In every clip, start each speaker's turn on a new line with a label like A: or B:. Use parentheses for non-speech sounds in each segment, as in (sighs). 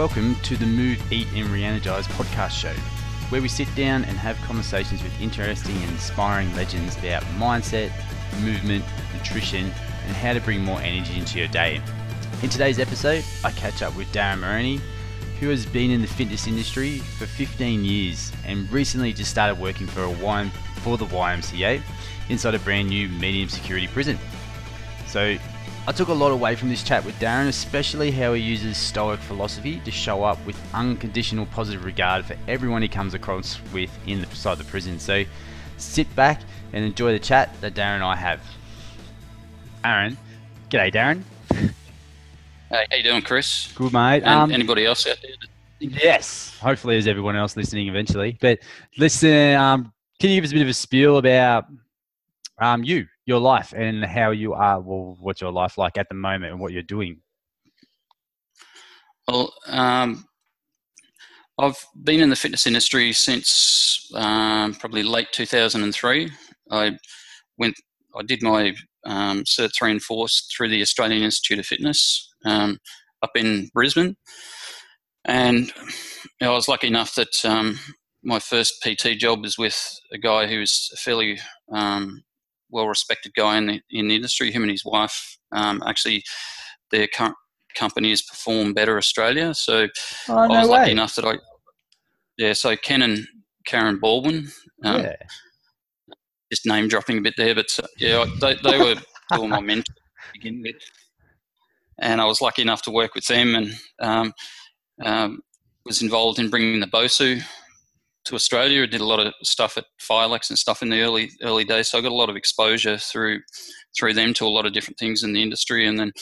A: welcome to the Move, Eat and Reenergize podcast show, where we sit down and have conversations with interesting and inspiring legends about mindset, movement, nutrition, and how to bring more energy into your day. In today's episode, I catch up with Darren Maroney, who has been in the fitness industry for 15 years and recently just started working for a YM, for the YMCA inside a brand new medium security prison. So I took a lot away from this chat with Darren, especially how he uses Stoic philosophy to show up with unconditional positive regard for everyone he comes across with inside the prison. So sit back and enjoy the chat that Darren and I have. Aaron, g'day, Darren.
B: Hey, how you doing, Chris?
A: Good, mate.
B: And
A: Um,
B: anybody else out there?
A: Yes. Hopefully, there's everyone else listening eventually. But listen, um, can you give us a bit of a spiel about um, you, your life, and how you are? Well, what's your life like at the moment, and what you're doing?
B: Well, um, I've been in the fitness industry since um, probably late 2003. I went, I did my um, Cert 3 and 4 through the Australian Institute of Fitness um, up in Brisbane. And you know, I was lucky enough that um, my first PT job was with a guy who's a fairly um, well respected guy in the, in the industry, him and his wife. Um, actually, their current company is Perform Better Australia. So
A: Oh,
B: I was lucky enough that I, yeah. So Ken and Karen Baldwin, um,
A: yeah.
B: just name dropping a bit there, but uh, yeah, they, they were (laughs) all my mentors to begin with, and I was lucky enough to work with them, and um, um, was involved in bringing the BOSU to Australia. I did a lot of stuff at FILEX and stuff in the early early days, so I got a lot of exposure through through them to a lot of different things in the industry, and then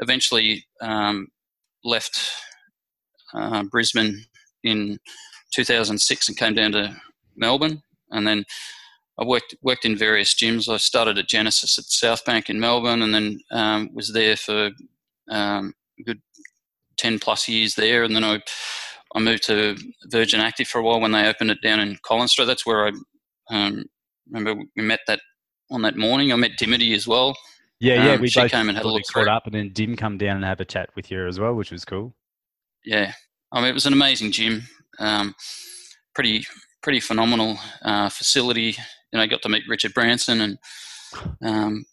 B: eventually um, left uh, Brisbane in 2006 and came down to Melbourne, and then I worked worked in various gyms. I started at Genesis at South Bank in Melbourne, and then um, was there for um, a good ten plus years there, and then I I moved to Virgin Active for a while when they opened it down in Collins Street. That's where I um, remember we met that on that morning. I met Dimity as well.
A: Yeah, yeah.
B: Um,
A: we
B: she
A: both
B: came and had a look
A: caught
B: through.
A: up, and then Dim come down and have a chat with you as well, which was cool.
B: Yeah, I mean it was an amazing gym. Um, pretty pretty phenomenal uh, facility. You know, I got to meet Richard Branson and um,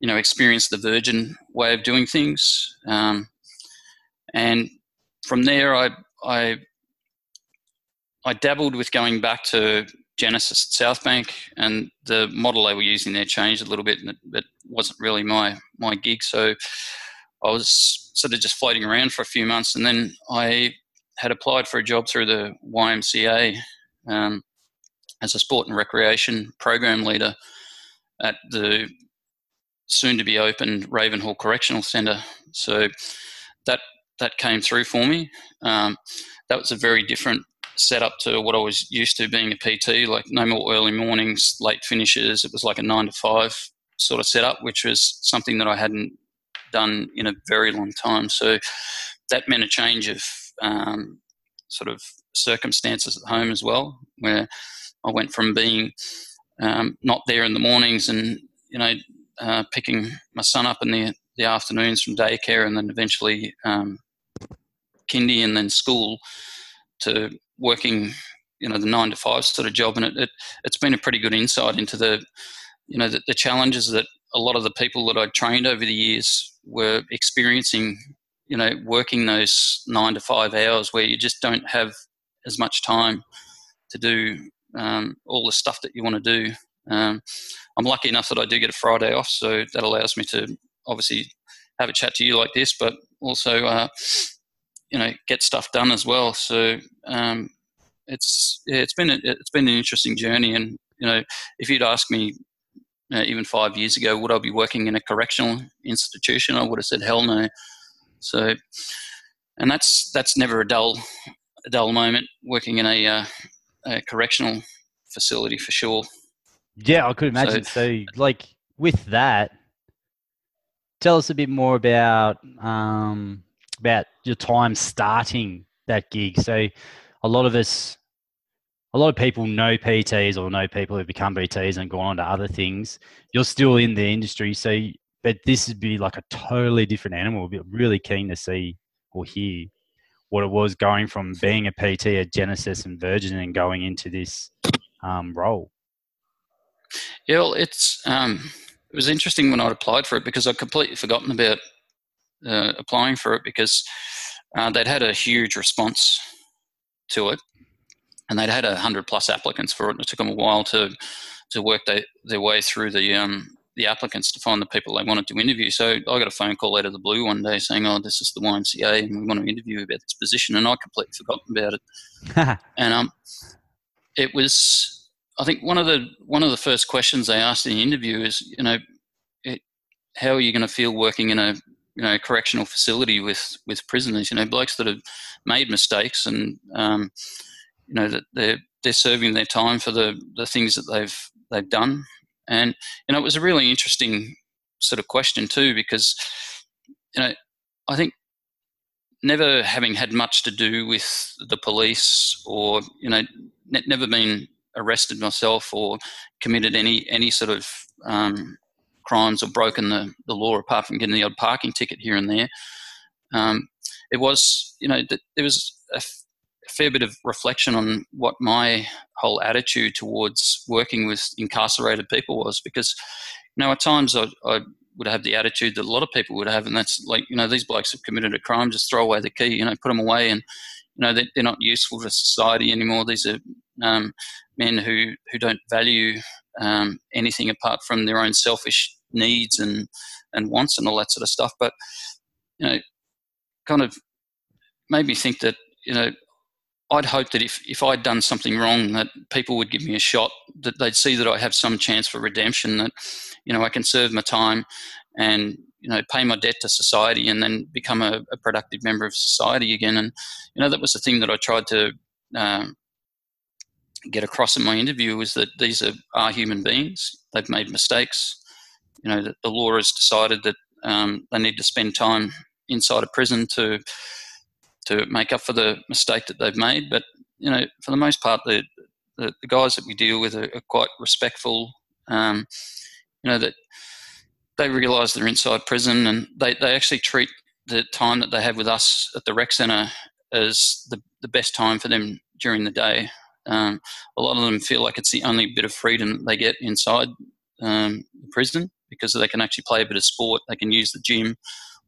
B: you know experience the Virgin way of doing things. Um, and from there, I I I dabbled with going back to Genesis at South Bank, and the model they were using there changed a little bit, and it, it wasn't really my my gig. So I was sort of just floating around for a few months, and then I had applied for a job through the YMCA um, as a sport and recreation program leader at the soon to be opened Ravenhall Correctional Centre. So that that came through for me. Um, that was a very different setup to what I was used to being a PT. Like no more early mornings, late finishes. It was like a nine to five sort of setup, which was something that I hadn't done in a very long time. So that meant a change of um, sort of circumstances at home as well, where I went from being um, not there in the mornings and you know uh, picking my son up in the the afternoons from daycare and then eventually um, kindy and then school to working you know the nine to five sort of job. And it, it it's been a pretty good insight into the you know the, the challenges that a lot of the people that I trained over the years were experiencing you know working those nine to five hours where you just don't have as much time to do um, all the stuff that you want to do. Um, I'm lucky enough that I do get a Friday off so that allows me to obviously have a chat to you like this but also uh, you know get stuff done as well. So um, it's yeah, it's been a, it's been an interesting journey. And you know if you'd asked me uh, even five years ago would I be working in a correctional institution I would have said hell no. So and that's that's never a dull a dull moment working in a, uh, a correctional facility for sure.
A: Yeah, I could imagine. So, like with that, tell us a bit more about um, about your time starting that gig. So, a lot of us, a lot of people know PTs or know people who've become PTs and gone on to other things. You're still in the industry, so but this would be like a totally different animal. Be really keen to see or hear what it was going from being a PT at Genesis and Virgin and going into this um, role?
B: Yeah, well, it's um, it was interesting when I applied for it because I'd completely forgotten about uh, applying for it because uh, they'd had a huge response to it, and they'd had a hundred plus applicants for it, and it took them a while to to work they, their way through the um, the applicants to find the people they wanted to interview. So I got a phone call out of the blue one day saying, "Oh, this is the YMCA, and we want to interview about this position," and I completely forgotten about it. (laughs) and um, it was, I think one of the one of the first questions they asked in the interview is, you know, it, how are you going to feel working in a you know correctional facility with with prisoners? You know, blokes that have made mistakes and um, you know that they're they're serving their time for the the things that they've they've done and you know, it was a really interesting sort of question too, because you know, I think never having had much to do with the police or you know, ne- never been arrested myself or committed any any sort of um, crimes or broken the, the law apart from getting the odd parking ticket here and there. Um, it was, you know, there was a a fair bit of reflection on what my whole attitude towards working with incarcerated people was because you know at times I, I, would have the attitude that a lot of people would have and that's like you know these blokes have committed a crime just throw away the key you know put them away and you know they're, they're not useful to society anymore these are um, men who who don't value um, anything apart from their own selfish needs and and wants and all that sort of stuff but you know kind of made me think that you know I'd hope that if, if I'd done something wrong, that people would give me a shot, that they'd see that I have some chance for redemption, that, you know, I can serve my time and, you know, pay my debt to society and then become a, a productive member of society again. And, you know, that was the thing that I tried to um, get across in my interview was that these are, are human beings. They've made mistakes. You know, that the law has decided that um, they need to spend time inside a prison to to make up for the mistake that they've made. But you know, for the most part, the the, the guys that we deal with are, are quite respectful. Um, you know that they realise they're inside prison, and they, they actually treat the time that they have with us at the rec centre as the, the best time for them during the day. Um, a lot of them feel like it's the only bit of freedom they get inside um, the prison because they can actually play a bit of sport, they can use the gym,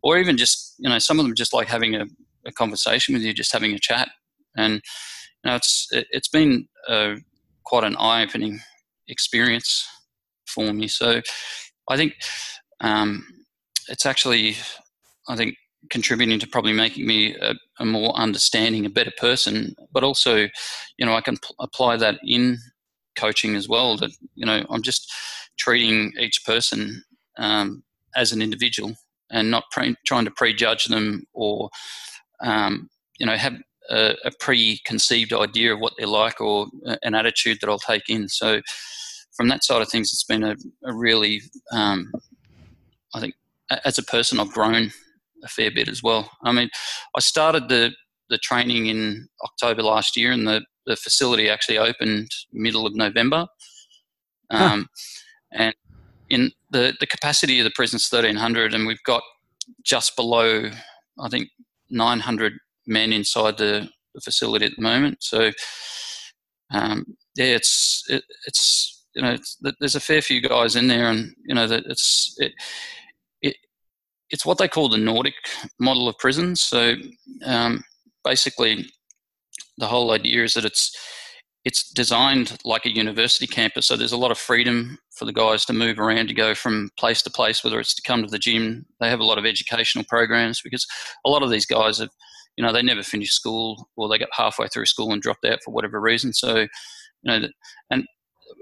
B: or even just you know some of them just like having a, a conversation with you, just having a chat. And you know, it's it, has been uh, quite an eye-opening experience for me. So I think um, it's actually, I think, contributing to probably making me a, a, more understanding, a better person. But also, you know, I can apply that in coaching as well. That you know, I'm just treating each person um, as an individual and not pre- trying to prejudge them or um, you know, have a, a, preconceived idea of what they're like or an attitude that I'll take in. So, from that side of things, it's been a, a really, um, I think, as a person, I've grown a fair bit as well. I mean, I started the the training in October last year, and the, the facility actually opened middle of November. Um, huh. And in the the capacity of the prison's thirteen hundred, and we've got just below, I think, 900 men inside the, the facility at the moment. So, um, yeah, it's it, it's you know it's, there's a fair few guys in there, and you know that it's it, it it's what they call the Nordic model of prisons. So, um, basically, the whole idea is that it's it's designed like a university campus, so there's a lot of freedom for the guys to move around to go from place to place, whether it's to come to the gym. They have a lot of educational programs because a lot of these guys have, you know, they never finished school or they got halfway through school and dropped out for whatever reason. So, you know, and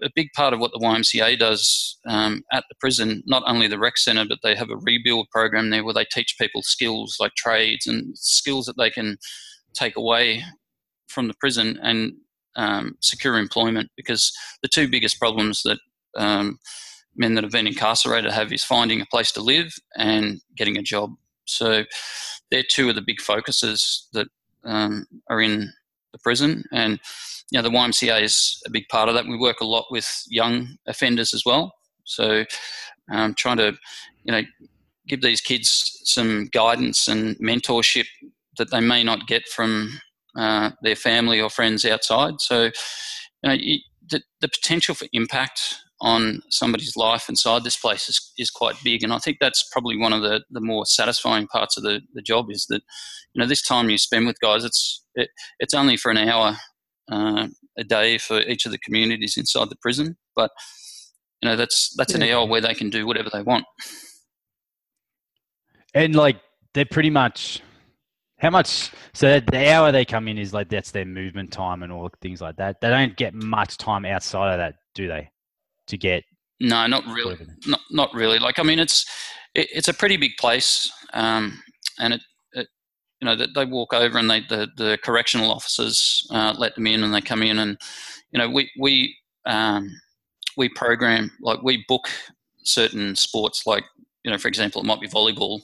B: a big part of what the YMCA does um, at the prison, not only the rec centre, but they have a rebuild program there where they teach people skills like trades and skills that they can take away from the prison and um, secure employment because the two biggest problems that um, men that have been incarcerated have is finding a place to live and getting a job. So they're two of the big focuses that um, are in the prison. And you know, the YMCA is a big part of that. We work a lot with young offenders as well. So um, trying to, you know, give these kids some guidance and mentorship that they may not get from uh, their family or friends outside. So, you know, the, the potential for impact on somebody's life inside this place is, is quite big. And I think that's probably one of the, the more satisfying parts of the, the job is that, you know, this time you spend with guys, it's, it, it's only for an hour uh, a day for each of the communities inside the prison. But, you know, that's, that's an hour where they can do whatever they want.
A: And like, they're pretty much, how much? So the hour they come in is like that's their movement time and all things like that. They don't get much time outside of that, do they? To get
B: no, not really, not not really. Like I mean, it's it, it's a pretty big place, um, and it you know they walk over and they the the correctional officers uh, let them in and they come in and you know we we um, we program like we book certain sports like you know for example it might be volleyball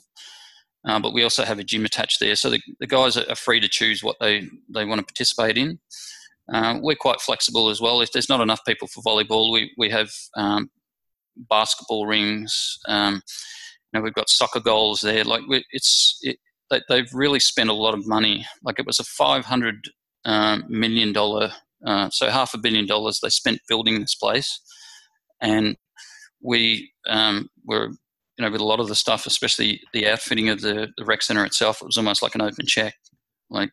B: uh, but we also have a gym attached there, so the, the guys are free to choose what they, they want to participate in. Uh, we're quite flexible as well. If there's not enough people for volleyball, we, we have um, basketball rings. Um, you know, we've got soccer goals there. Like it's it, they, they've really spent a lot of money. Like it was a five hundred um, million dollar, uh, so half a billion dollars they spent building this place, and we um, were you know, with a lot of the stuff, especially the outfitting of the, the rec center itself, it was almost like an open check. Like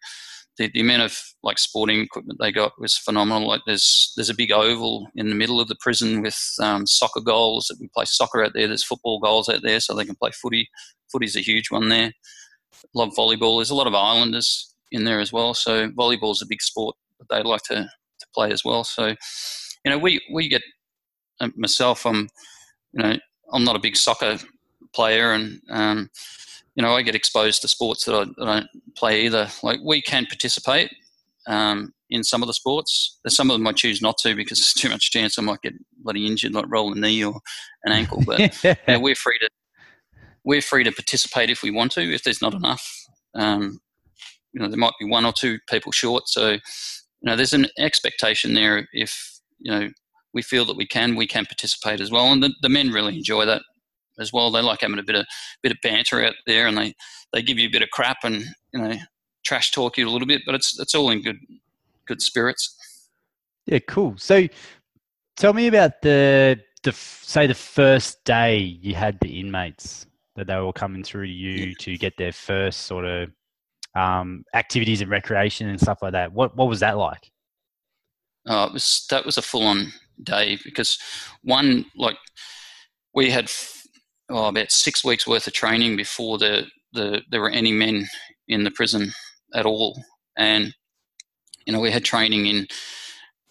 B: the, the amount of like sporting equipment they got was phenomenal. Like there's there's a big oval in the middle of the prison with um, soccer goals that we play soccer out there. There's football goals out there, so they can play footy. Footy's a huge one there. Love volleyball. There's a lot of islanders in there as well, so volleyball is a big sport that they like to, to play as well. So, you know, we we get uh, myself. I'm you know I'm not a big soccer player, and um, you know I get exposed to sports that I, that I, don't play either. Like we can participate um, in some of the sports. There's some of them I choose not to because (laughs) there's too much chance I might get bloody injured, like roll a knee or an ankle. But (laughs) you know, we're free to we're free to participate if we want to. If there's not enough, um, you know, there might be one or two people short. So you know, there's an expectation there. If you know we feel that we can, we can participate as well. And the, the men really enjoy that as well. They like having a bit of bit of banter out there, and they they give you a bit of crap and you know trash talk you a little bit, but it's it's all in good good spirits.
A: Yeah, cool. So tell me about the the say the first day you had the inmates that they were coming through to you to get their first sort of um, activities and recreation and stuff like that. What what was that like?
B: Oh, it was that was a full on day because one like we had oh, about six weeks worth of training before the, the there were any men in the prison at all, and you know we had training in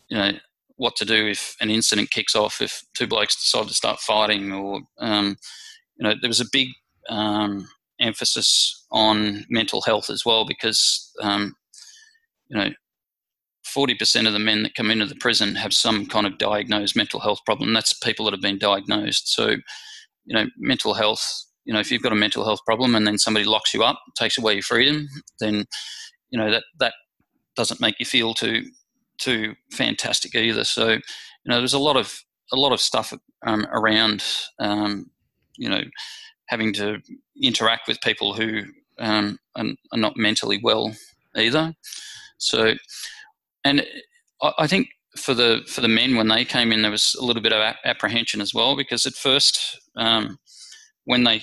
B: you know what to do if an incident kicks off, if two blokes decide to start fighting, or um, you know there was a big um, emphasis on mental health as well because um, you know 40% of the men that come into the prison have some kind of diagnosed mental health problem. That's people that have been diagnosed. So you know, mental health. You know, if you've got a mental health problem and then somebody locks you up, takes away your freedom, then you know that that doesn't make you feel too too fantastic either. So, you know, there's a lot of a lot of stuff um, around, um, you know, having to interact with people who um, are, are, not mentally well either. So, and I, I think for the for the men when they came in, there was a little bit of apprehension as well because at first, um, when they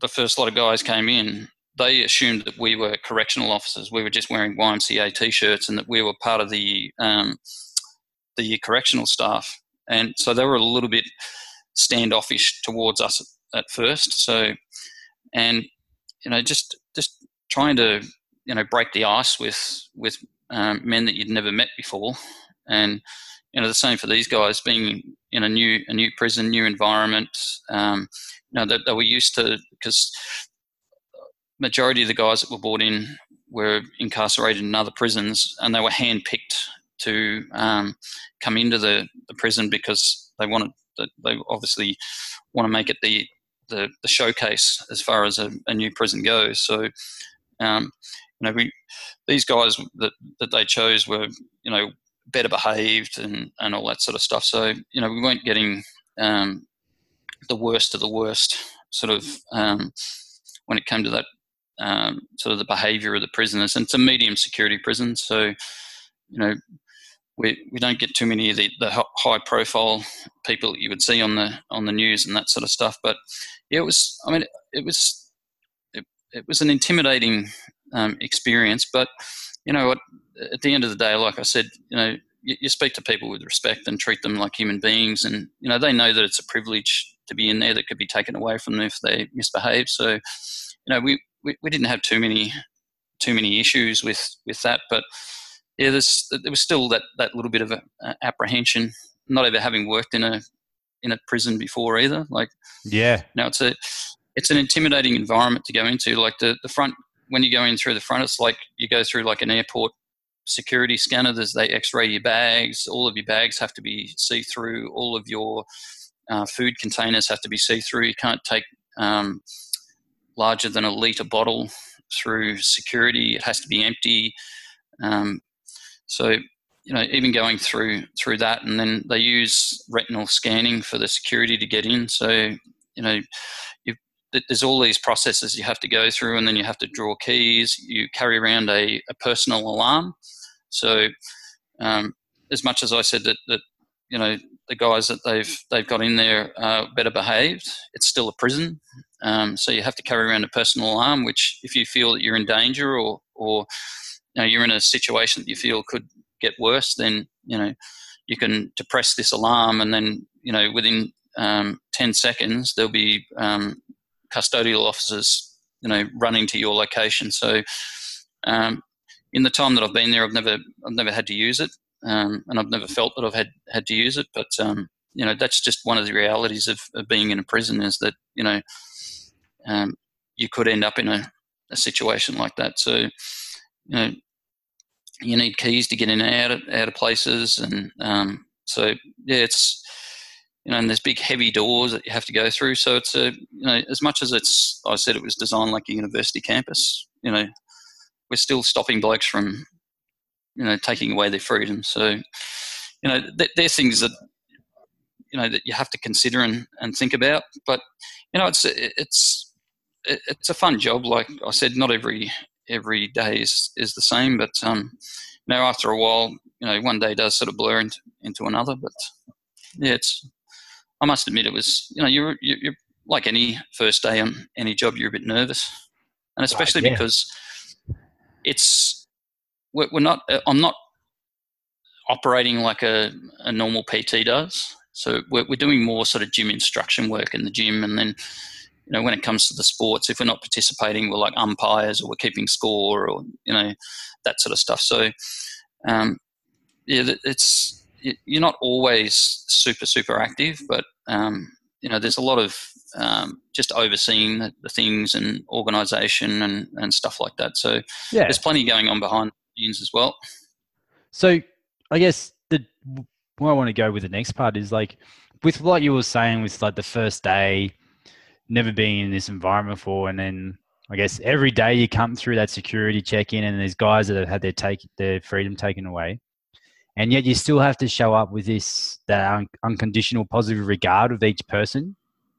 B: the first lot of guys came in, they assumed that we were correctional officers. We were just wearing YMCA t-shirts and that we were part of the um, the correctional staff, and so they were a little bit standoffish towards us at, first. So, and you know, just just trying to you know break the ice with with um, men that you'd never met before and you know the same for these guys being in a new a new prison, new environment. Um, you know that they, they were used to because majority of the guys that were brought in were incarcerated in other prisons, and they were handpicked to um, come into the, the prison because they wanted they obviously want to make it the the, the showcase as far as a, a new prison goes. So, um, you know, we these guys that that they chose were you know better behaved and, and all that sort of stuff. So, you know, we weren't getting um, the worst of the worst sort of um, when it came to that um, sort of the behaviour of the prisoners. And it's a medium security prison, so you know we, we don't get too many of the, the high profile people that you would see on the on the news and that sort of stuff. But yeah, it was. I mean, it was it, it was an intimidating um, experience. But you know what? At the end of the day, like I said, you know, you, you, speak to people with respect and treat them like human beings, and you know they know that it's a privilege to be in there that could be taken away from them if they misbehave. So, you know, we, we, we didn't have too many too many issues with with that, but yeah, there's there was still that that little bit of a, apprehension, not ever having worked in a in a prison before either. Like,
A: yeah,
B: now it's a it's an intimidating environment to go into. Like the the front when you go in through the front, it's like you go through like an airport security scanner. There's they X-ray your bags. All of your bags have to be see through. All of your uh, food containers have to be see through. You can't take um, larger than a liter bottle through security. It has to be empty. Um, so you know, even going through through that, and then they use retinal scanning for the security to get in. So you know, there's all these processes you have to go through, and then you have to draw keys. You carry around a, a personal alarm. So um, as much as I said that, that you know the guys that they've they've got in there are better behaved, it's still a prison. Um, so you have to carry around a personal alarm, which if you feel that you're in danger or or you know, you're in a situation that you feel could get worse, then you know you can depress this alarm, and then you know within um, 10 seconds there'll be um, custodial officers you know running to your location. So um, in the time that I've been there, I've never I've never had to use it, um, and I've never felt that I've had had to use it. But um, you know that's just one of the realities of, of being in a prison is that you know um, you could end up in a, a situation like that. So you know you need keys to get in and out of, out of places, and um, so yeah, it's you know, and there's big heavy doors that you have to go through. So it's a you know, as much as it's I said it was designed like a university campus, you know, we're still stopping blokes from you know taking away their freedom. So you know, th- they're things that you know that you have to consider and, and think about. But you know, it's it's it's a fun job. Like I said, not every every day is, is the same. But um, you know, after a while, you know, one day does sort of blur into, into another. But yeah, it's. I must admit, it was. You know, you're you're like any first day on any job, you're a bit nervous, and especially right, yeah. because it's we're, we're not. Uh, I'm not operating like a, a normal PT does. So we're, we're doing more sort of gym instruction work in the gym, and then you know, when it comes to the sports, if we're not participating, we're like umpires or we're keeping score or, you know, that sort of stuff. So, um, yeah, it's, you're not always super, super active, but, um, you know, there's a lot of um, just overseeing the, the, things and organisation and, and stuff like that. So yeah. there's plenty going on behind the scenes as well.
A: So I guess the where I want to go with the next part is like with what you were saying with like the first day, never been in this environment before, and then I guess every day you come through that security check in, and there's guys that have had their take their freedom taken away, and yet you still have to show up with this that un- unconditional positive regard of each person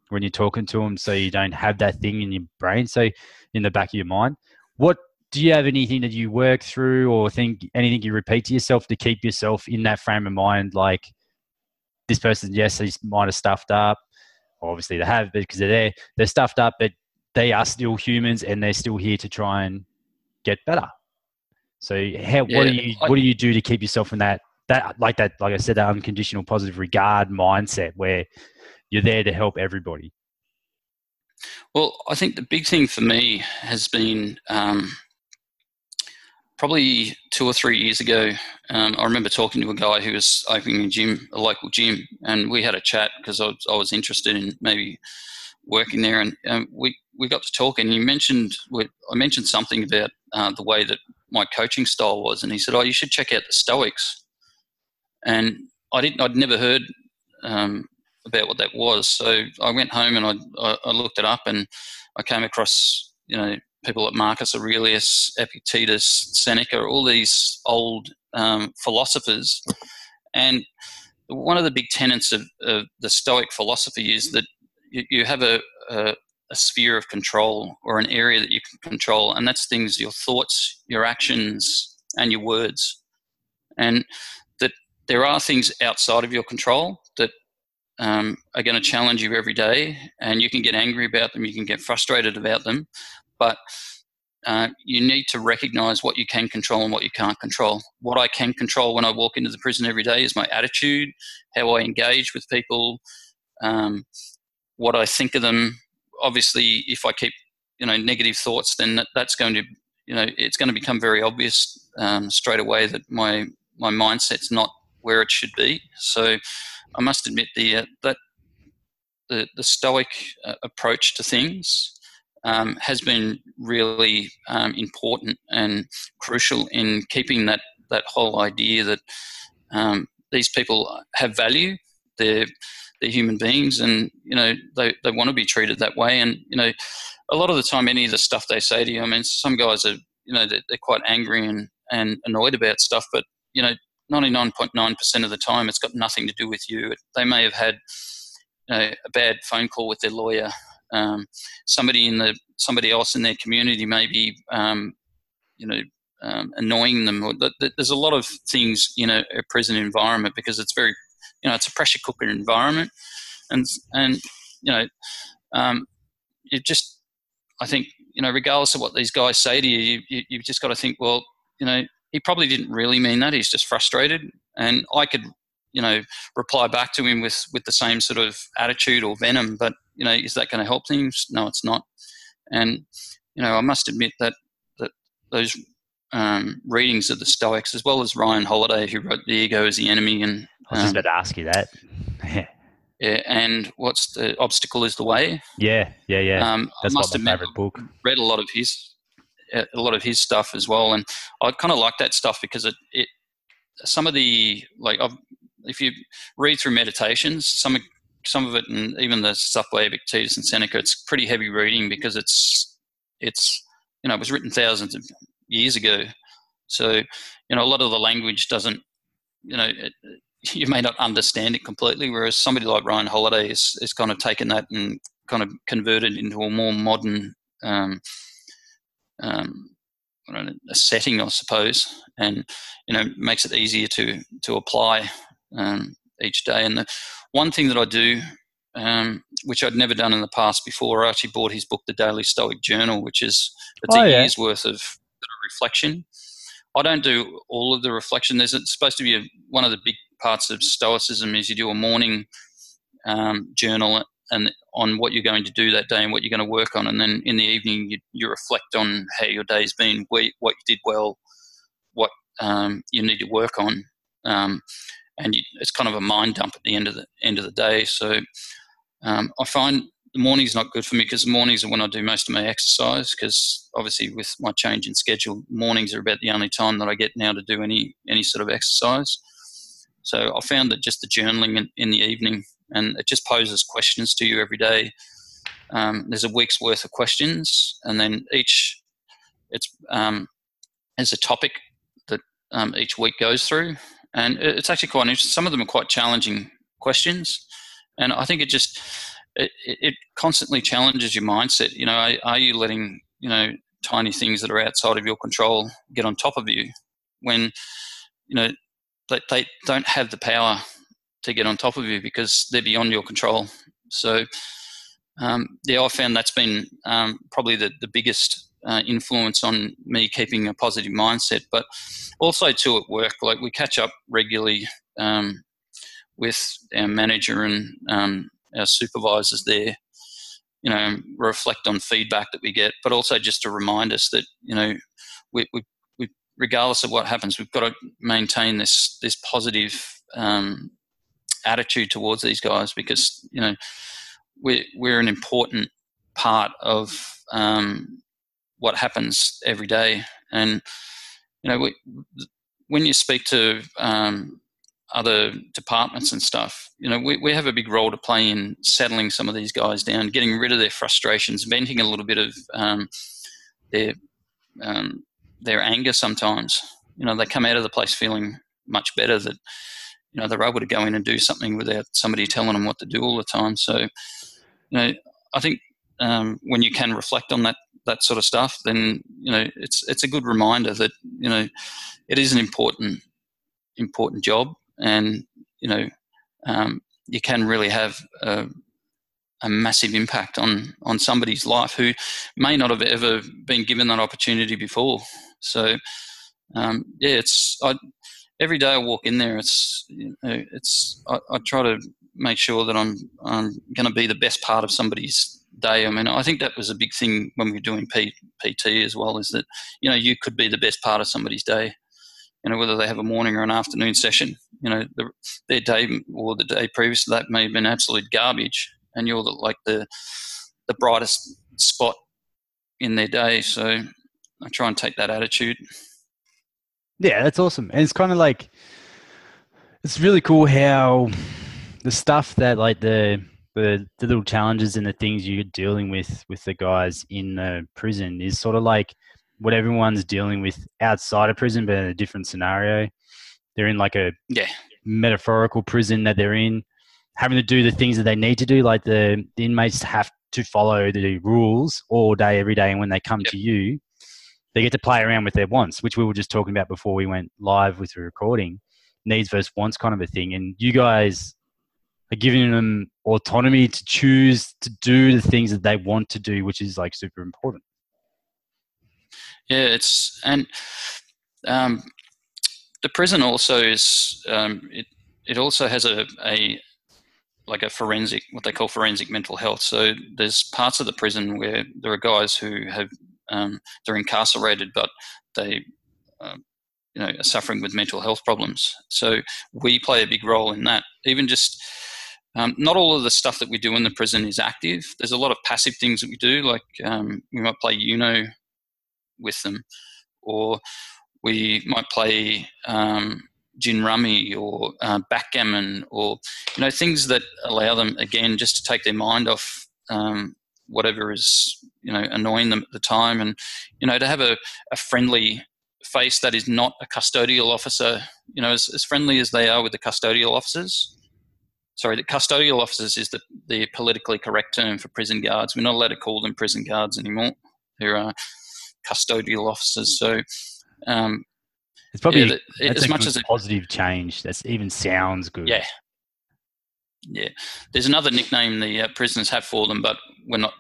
A: when you're talking to them, so you don't have that thing in your brain, so in the back of your mind. What do you have anything that you work through, or think anything you repeat to yourself to keep yourself in that frame of mind, like? This person, yes, he might have stuffed up obviously they have because they're there. They're stuffed up, but they are still humans and they're still here to try and get better. So how, yeah, what do you what do you do to keep yourself in that that like that like I said that unconditional positive regard mindset where you're there to help everybody?
B: Well, I think the big thing for me has been um, probably two or three years ago, um, I remember talking to a guy who was opening a gym, a local gym, and we had a chat because I, I, was interested in maybe working there, and um, we we got to talk, and he mentioned I mentioned something about uh, the way that my coaching style was, and he said, "Oh, you should check out the Stoics," and I didn't, I'd never heard um, about what that was, so I went home and I, I, I looked it up, and I came across you know people like Marcus Aurelius, Epictetus, Seneca, all these old um, philosophers. And one of the big tenets of, of, the Stoic philosophy is that you, you have a, a, a sphere of control or an area that you can control, and that's things your thoughts, your actions, and your words. And that there are things outside of your control that um, are going to challenge you every day, and you can get angry about them, you can get frustrated about them, but uh, you need to recognize what you can control and what you can't control. What I can control when I walk into the prison every day is my attitude, how I engage with people, um, what I think of them. Obviously, if I keep you know negative thoughts, then that, that's going to you know it's going to become very obvious um, straight away that my my mindset's not where it should be. So I must admit the uh, that the the stoic uh, approach to things um, has been really um, important and crucial in keeping that that whole idea that um, these people have value. They're they're human beings, and you know they, they want to be treated that way. And you know, a lot of the time, any of the stuff they say to you, I mean, some guys are you know they're, they're quite angry and and annoyed about stuff, but you know, 99.9% of the time, it's got nothing to do with you. They may have had you know, a bad phone call with their lawyer um, somebody in the somebody else in their community may be um, you know um, annoying them. There's a lot of things in a, a, prison environment because it's very you know it's a pressure cooker environment, and and you know um, you just I think you know regardless of what these guys say to you, you you've just got to think well you know he probably didn't really mean that. He's just frustrated, and I could you know reply back to him with with the same sort of attitude or venom but you know is that going to help things? No it's not. And you know i must admit that that those um, readings of the stoics as well as ryan holiday who wrote the ego is the enemy and
A: i was um, just about to ask you that. (laughs)
B: Yeah and what's the obstacle is the way?
A: Yeah yeah yeah. Um, that's I must my favorite book.
B: Read a lot of his a lot of his stuff as well and i kind of like that stuff because it, it some of the like I've if you read through meditations, some some of it, and even the stuff by Epictetus and Seneca, it's pretty heavy reading because it's it's you know it was written thousands of years ago, so you know a lot of the language doesn't you know it, (laughs) you may not understand it completely. Whereas somebody like Ryan Holiday is is kind of taken that and kind of converted into a more modern um, um, know, a setting, I suppose, and you know makes it easier to to apply um, each day. And the one thing that I do, um, which I'd never done in the past before, I actually bought his book, The Daily Stoic Journal, which is it's oh, a yeah. year's worth of reflection. I don't do all of the reflection. There's supposed to be a, one of the big parts of Stoicism is you do a morning um, journal and on what you're going to do that day and what you're going to work on, and then in the evening you, you reflect on how your day's been, what you did well, what um, you need to work on. Um, and it's kind of a mind dump at the end of the end of the day. So um, I find the morning's not good for me because the mornings are when I do most of my exercise. Because obviously, with my change in schedule, mornings are about the only time that I get now to do any any sort of exercise. So I found that just the journaling in, in the evening, and it just poses questions to you every day. Um, there's a week's worth of questions, and then each it's um, there's a topic that um, each week goes through, and it's actually quite interesting. Some of them are quite challenging questions, and I think it just it, it constantly challenges your mindset. You know, are, are, you letting you know tiny things that are outside of your control get on top of you when you know they, they don't have the power to get on top of you because they're beyond your control. So, um, yeah, I found that's been um, probably the, the biggest uh, influence on me keeping a positive mindset. But also too at work, like we catch up regularly um, with our manager and um, our supervisors there. You know, reflect on feedback that we get, but also just to remind us that you know, we, we, we regardless of what happens, we've got to maintain this this positive um, attitude towards these guys because you know we're we're an important part of um, what happens every day. And you know, we, when you speak to um, other departments and stuff, you know, we, we have a big role to play in settling some of these guys down, getting rid of their frustrations, venting a little bit of um, their um, their anger. Sometimes, you know, they come out of the place feeling much better that you know they're able to go in and do something without somebody telling them what to do all the time. So, you know, I think um, when you can reflect on that that sort of stuff, then you know it's it's a good reminder that you know it is an important important job, and you know um, you can really have a, a, massive impact on on somebody's life who may not have ever been given that opportunity before. So um, yeah, it's I, every day I walk in there. It's you know, it's I, I try to make sure that I'm I'm going to be the best part of somebody's day. I mean, I think that was a big thing when we were doing P, PT as well. Is that you know you could be the best part of somebody's day. You know whether they have a morning or an afternoon session. You know the, their day or the day previous to that may have been absolute garbage, and you're the, like the the brightest spot in their day. So I try and take that attitude.
A: Yeah, that's awesome, and it's kind of like it's really cool how the stuff that like the the, the little challenges and the things you're dealing with with the guys in the prison is sort of like what everyone's dealing with outside of prison, but in a different scenario. They're in like a
B: yeah
A: metaphorical prison that they're in, having to do the things that they need to do. Like the, the inmates have to follow the rules all day, every day, and when they come yep. to you, they get to play around with their wants, which we were just talking about before we went live with the recording. Needs versus wants kind of a thing, and you guys giving them autonomy to choose to do the things that they want to do, which is like super important.
B: Yeah, it's and um, the prison also is um, it it also has a, a like a forensic what they call forensic mental health. So there's parts of the prison where there are guys who have um, they're incarcerated, but they um, you know are suffering with mental health problems. So we play a big role in that. Even just um, not all of the stuff that we do in the prison is active. There's a lot of passive things that we do, like um, we might play Uno with them, or we might play um, gin rummy or uh, backgammon, or you know things that allow them again just to take their mind off um, whatever is you know annoying them at the time, and you know to have a, a friendly face that is not a custodial officer, you know, as, as friendly as they are with the custodial officers sorry, the custodial officers is the, the politically correct term for prison guards. We're not allowed to call them prison guards anymore. They're uh, custodial officers. So um,
A: it's probably yeah, as much as a positive change. That even sounds good.
B: Yeah, yeah. There's another nickname the uh, prisoners have for them, but we're not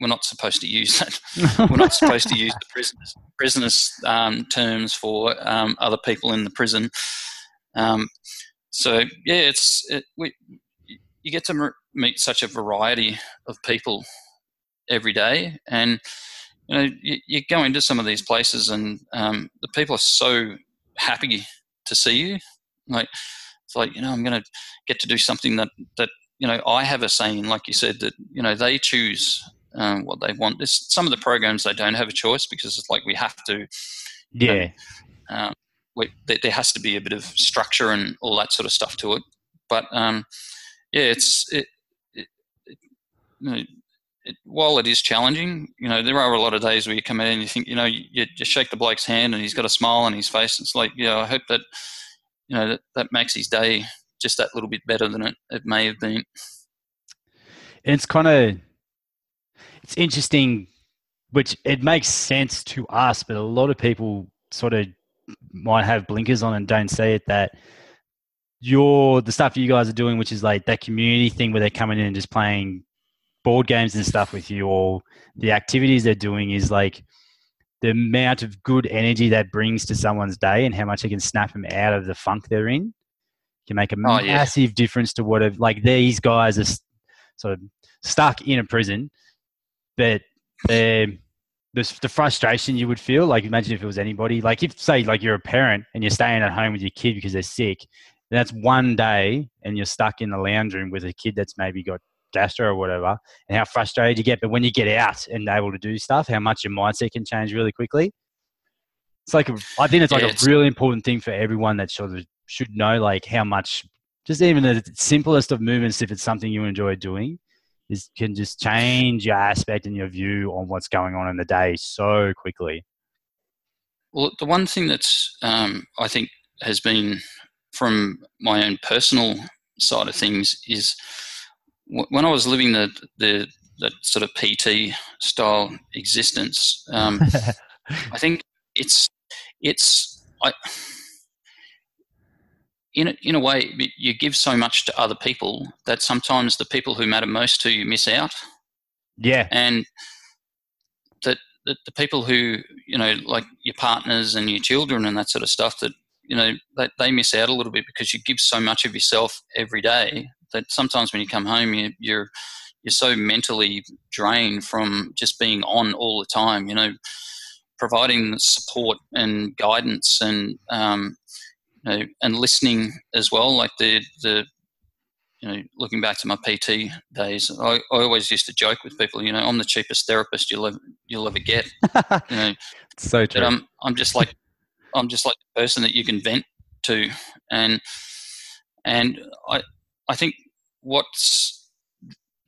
B: we're not supposed to use that. (laughs) we're not supposed to use the prisoners prisoners um, terms for um, other people in the prison. Um, so yeah, it's it, we you get to meet such a variety of people every day, and you know you, you go into some of these places, and um, the people are so happy to see you. Like it's like you know I'm going to get to do something that that you know I have a saying. Like you said, that you know they choose um, what they want. There's some of the programs they don't have a choice because it's like we have to.
A: Yeah. Know,
B: um, there has to be a bit of structure and all that sort of stuff to it. But um, yeah, it's it, it, it, you know, it, while it is challenging, you know, there are a lot of days where you come in and you think, you know, you, you shake the bloke's hand and he's got a smile on his face. It's like, yeah, I hope that, you know, that, that makes his day just that little bit better than it, it may have been.
A: It's kind of, it's interesting, which it makes sense to us, but a lot of people sort of might have blinkers on and don't see it that your the stuff you guys are doing, which is like that community thing where they're coming in and just playing board games and stuff with you, or the activities they're doing is like the amount of good energy that brings to someone's day and how much it can snap them out of the funk they're in can make a oh, massive yeah. difference to what like these guys are sort of stuck in a prison, but they're the, the frustration you would feel like imagine if it was anybody like if say like you're a parent and you're staying at home with your kid because they're sick that's one day and you're stuck in the lounge room with a kid that's maybe got gastro or whatever and how frustrated you get. But when you get out and able to do stuff how much your mindset can change really quickly. It's like a, I think it's like yeah, it's, a really important thing for everyone that sort of should know like how much just even the simplest of movements if it's something you enjoy doing is can just change your aspect and your view on what's going on in the day so quickly.
B: Well, the one thing that's um, I think has been from my own personal side of things is when I was living the the that sort of PT style existence. Um, (laughs) I think it's it's I in a, in a way you give so much to other people that sometimes the people who matter most to you miss out.
A: Yeah,
B: and that the, the people who you know like your partners and your children and that sort of stuff that you know they, they miss out a little bit because you give so much of yourself every day that sometimes when you come home you, you're you're so mentally drained from just being on all the time you know providing support and guidance and um, you know, and listening as well like the the you know, looking back to my PT days, I, I, always used to joke with people, you know, I'm the cheapest therapist you'll ever, you'll ever get.
A: You know, (laughs) so true.
B: I'm, I'm just like, I'm just like the person that you can vent to. And, and I, I think what's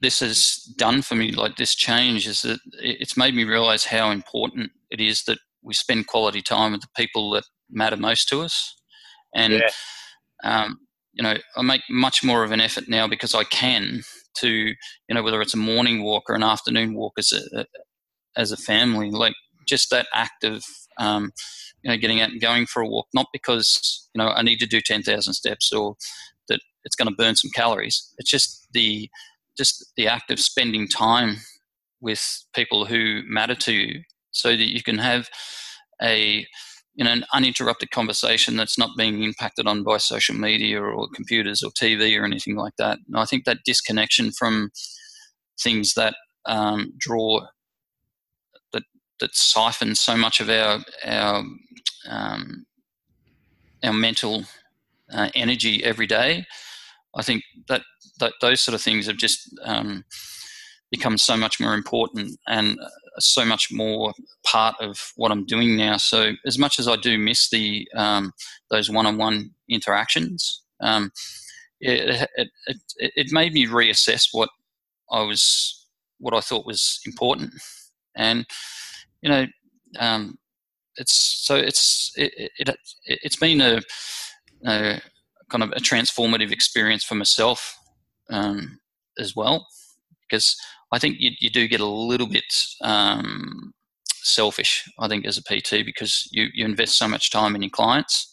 B: this has done for me, like this change is that it's made me realize how important it is that we spend quality time with the people that matter most to us. And, yeah. um, you know, I make much more of an effort now because I can to, you know, whether it's a morning walk or an afternoon walk as a as a family, like just that act of, um, you know, getting out and going for a walk, not because you know I need to do ten thousand steps or that it's going to burn some calories. It's just the just the act of spending time with people who matter to you, so that you can have a know, an uninterrupted conversation that's not being impacted on by social media or computers or TV or anything like that. And I think that disconnection from things that um, draw that that siphon so much of our our um, our mental uh, energy every day. I think that, that those sort of things have just um, become so much more important and uh, so much more part of what I'm doing now. So as much as I do miss the um, those one-on-one interactions, um, it, it, it, it, made me reassess what I was what I thought was important, and you know, um, it's so it's it, it, it's been a, a, kind of a transformative experience for myself um, as well because I think you, you do get a little bit um, selfish, I think, as a PT because you, you invest so much time in your clients.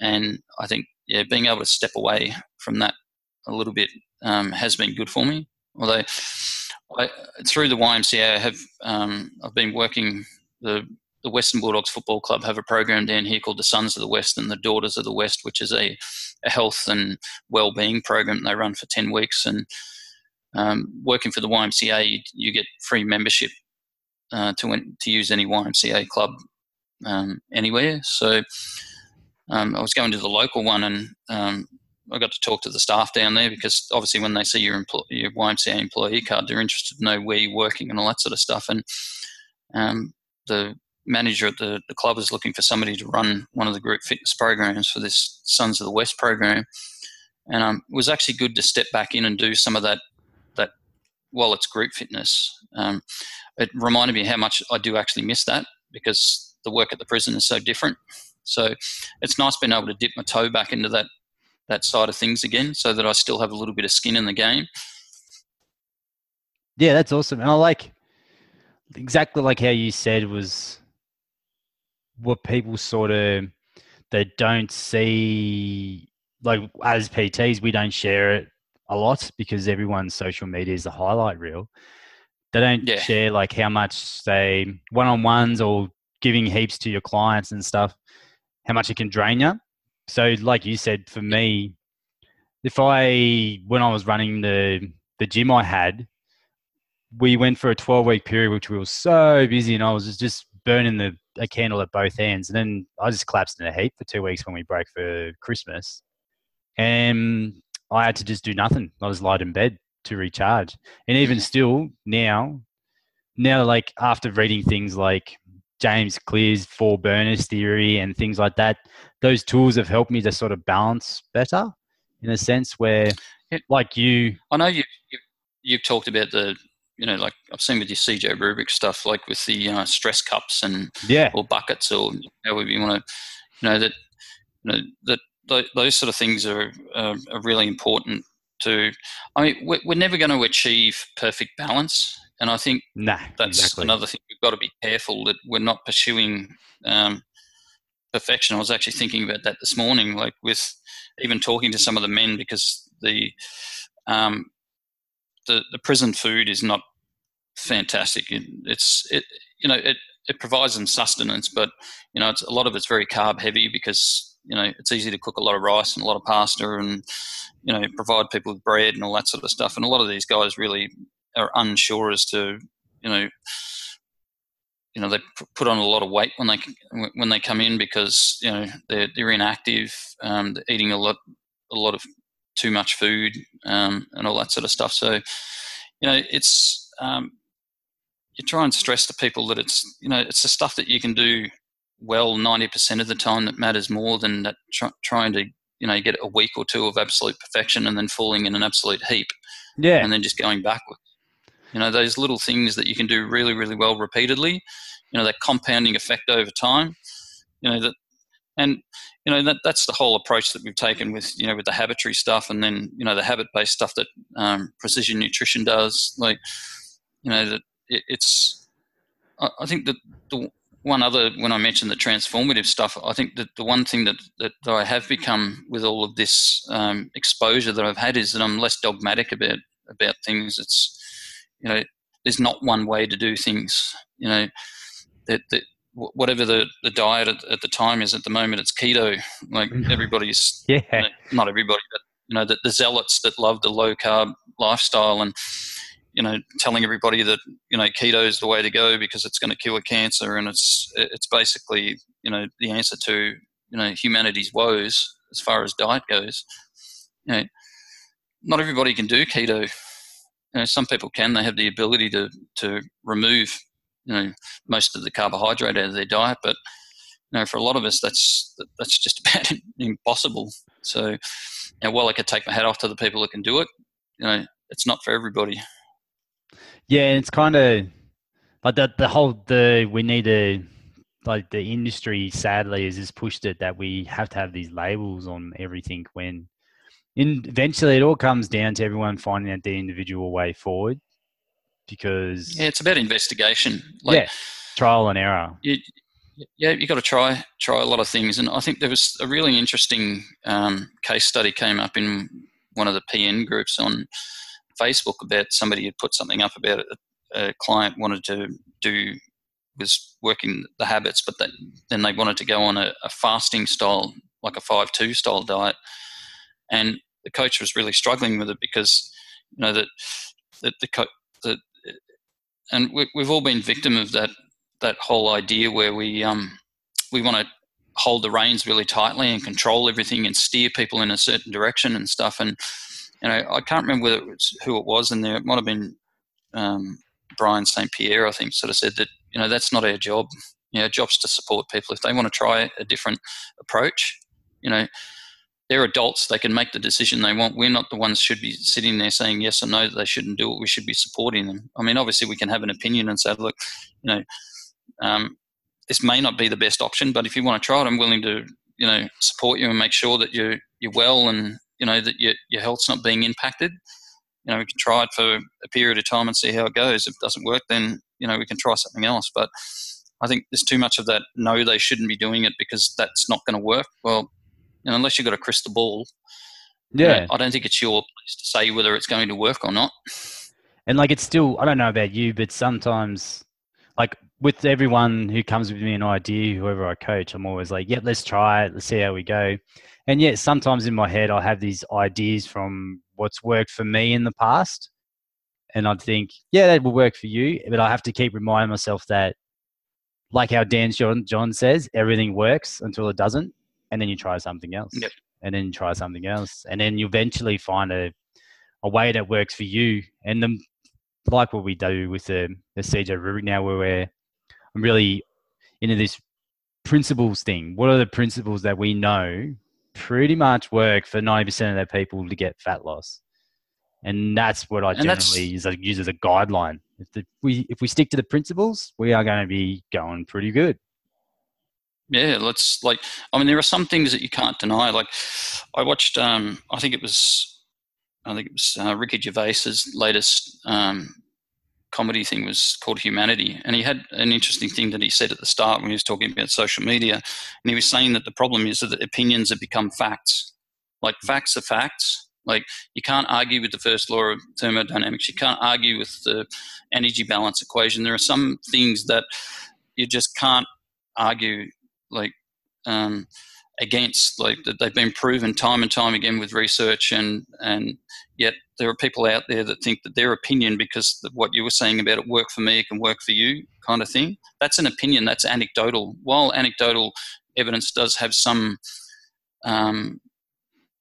B: And I think, yeah, being able to step away from that a little bit um, has been good for me. Although, I, through the YMCA, I have um, I've been working the the Western Bulldogs Football Club have a program down here called the Sons of the West and the Daughters of the West, which is a, a health and well-being program they run for ten weeks. And um, working for the YMCA, you, you get free membership uh, to to use any YMCA club um, anywhere. So um, I was going to the local one, and um, I got to talk to the staff down there because obviously when they see your, empl- your YMCA employee card, they're interested to know where you're working and all that sort of stuff. And um, the manager at the, the club is looking for somebody to run one of the group fitness programs for this Sons of the West program. And um, it was actually good to step back in and do some of that while it's group fitness, um, it reminded me how much I do actually miss that because the work at the prison is so different. So it's nice being able to dip my toe back into that that side of things again, so that I still have a little bit of skin in the game.
A: Yeah, that's awesome, and I like exactly like how you said was what people sort of they don't see like as PTs we don't share it a lot because everyone's social media is the highlight reel. They don't yeah. share like how much they one on ones or giving heaps to your clients and stuff, how much it can drain you. So, like you said, for me, if I when I was running the the gym I had, we went for a twelve week period which we were so busy and I was just burning the a candle at both ends. And then I just collapsed in a heap for two weeks when we broke for Christmas. And I had to just do nothing. I was lied in bed to recharge. And even still now, now like after reading things like James Clear's four burners theory and things like that, those tools have helped me to sort of balance better in a sense where like you
B: I know you, you you've talked about the you know like I've seen with your CJ Rubric stuff like with the uh, stress cups and
A: yeah
B: or buckets or however you want to you know that you know that those sort of things are, are, are really important to. I mean, we're, we're never going to achieve perfect balance, and I think
A: nah,
B: that's
A: exactly.
B: another thing we've got to be careful that we're not pursuing um, perfection. I was actually thinking about that this morning, like with even talking to some of the men because the um, the the prison food is not fantastic. It, it's it you know it it provides them sustenance, but you know it's a lot of it's very carb heavy because you know it's easy to cook a lot of rice and a lot of pasta and you know provide people with bread and all that sort of stuff. And a lot of these guys really are unsure as to you know you know they put on a lot of weight when they when they come in because you know they're they're inactive, um, they're eating a lot a lot of too much food um, and all that sort of stuff. So you know it's um, you try and stress to people that it's you know it's the stuff that you can do well 90% of the time that matters more than that tr- trying to you know get a week or two of absolute perfection and then falling in an absolute heap
A: yeah.
B: and then just going backwards. You know those little things that you can do really really well repeatedly you know that compounding effect over time you know that and you know that that's the whole approach that we've taken with you know with the Habitry stuff and then you know the habit based stuff that um, precision nutrition does. Like you know that it, it's I think that the one other when I mentioned the transformative stuff, I think that the one thing that, that, I have become with all of this um, exposure that I've had is that I'm less dogmatic about about things. It's you know, there's not one way to do things. You know, that, that whatever the, the diet at, at, the time is at the moment, it's keto. Like everybody's, (laughs)
A: yeah,
B: you know, not everybody, but you know, the, the zealots that love the low carb lifestyle and you know, telling everybody that you know keto is the way to go because it's going to cure cancer, and it's it's basically you know the answer to you know humanity's woes as far as diet goes. You know, not everybody can do keto. You know, some people can; they have the ability to to remove you know most of the carbohydrate out of their diet, but you know, for a lot of us, that's that's just (laughs) about impossible. So, you know, while I could take my hat off to the people that can do it, you know, it's not for everybody.
A: Yeah, and it's kind of like the the whole the we need to like the industry sadly has just pushed it that we have to have these labels on everything when in eventually it all comes down to everyone finding out the individual way forward because
B: yeah it's about investigation. Like,
A: yeah trial and error.
B: you, yeah you got to try try a lot of things. And i think there was a really interesting um, case study came up in one of the pn groups on Facebook about somebody had put something up about a, a client wanted to do was working the habits, but that, then they wanted to go on a, a fasting style, like a five two style diet, and the coach was really struggling with it because you know that that the, co- the and we, we've all been victim of that that whole idea where we um we want to hold the reins really tightly and control everything and steer people in a certain direction and stuff. And you know, I can't remember whether it was who it was in there. It might have been um, Brian St. Pierre, I think, sort of said that, you know, that's not our job. You know, job's to support people. If they want to try a different approach, you know, they're adults. They can make the decision they want. We're not the ones should be sitting there saying yes or no that they shouldn't do it. We should be supporting them. I mean, obviously, we can have an opinion and say, look, you know, um, this may not be the best option, but if you want to try it, I'm willing to, you know, support you and make sure that you're you're well and you know that your, your health's not being impacted. You know we can try it for a period of time and see how it goes. If it doesn't work then you know we can try something else. But i think there's too much of that no they shouldn't be doing it because that's not going to work. Well you know, unless you've got a crystal ball
A: yeah
B: you know, i don't think it's your place to say whether it's going to work or not.
A: And like it's still i don't know about you but sometimes like with everyone who comes with me an idea whoever i coach i'm always like yep let's try it. Let's see how we go. And yet sometimes in my head I have these ideas from what's worked for me in the past, and I'd think, yeah, that will work for you, but I have to keep reminding myself that, like how Dan John, John says, everything works until it doesn't, and then you try something else,
B: yep.
A: and then you try something else, and then you eventually find a a way that works for you, and then like what we do with the the CJ rubric now, where we're I'm really into this principles thing. What are the principles that we know pretty much work for 90% of their people to get fat loss. And that's what I and generally use, use as a guideline. If, the, we, if we stick to the principles, we are going to be going pretty good.
B: Yeah, let's like. I mean, there are some things that you can't deny. Like, I watched. Um, I think it was I think it was uh, Ricky Gervais's latest um, comedy thing was called Humanity, and he had an interesting thing that he said at the start when he was talking about social media, and he was saying that the problem is that opinions have become facts. Like facts are facts. Like you can't argue with the first law of thermodynamics. You can't argue with the energy balance equation. There are some things that you just can't argue like um, against. Like they've been proven time and time again with research, and and yet there are people out there that think that their opinion, because what you were saying about it work for me, it can work for you, kind of thing. That's an opinion. That's anecdotal. While anecdotal evidence does have some, um,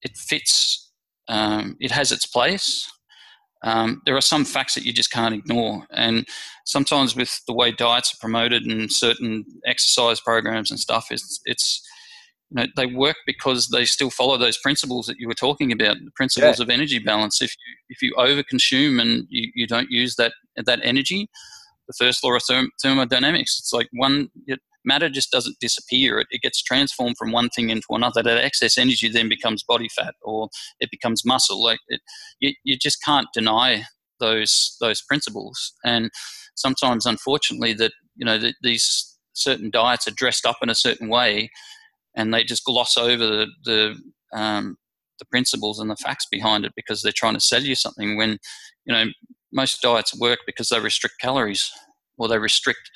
B: it fits. Um, it has its place. Um, there are some facts that you just can't ignore. And sometimes with the way diets are promoted and certain exercise programs and stuff, it's, it's you know, they work because they still follow those principles that you were talking about, the principles yeah. of energy balance. If you if you overconsume and you, you don't use that that energy, the first law of therm- thermodynamics, it's like one it, matter just doesn't disappear. It, it gets transformed from one thing into another. That excess energy then becomes body fat or it becomes muscle. Like it, you, you just can't deny those those principles. And sometimes, unfortunately, that you know that these certain diets are dressed up in a certain way and they just gloss over the the, um, the principles and the facts behind it because they're trying to sell you something. When you know most diets work because they restrict calories or they restrict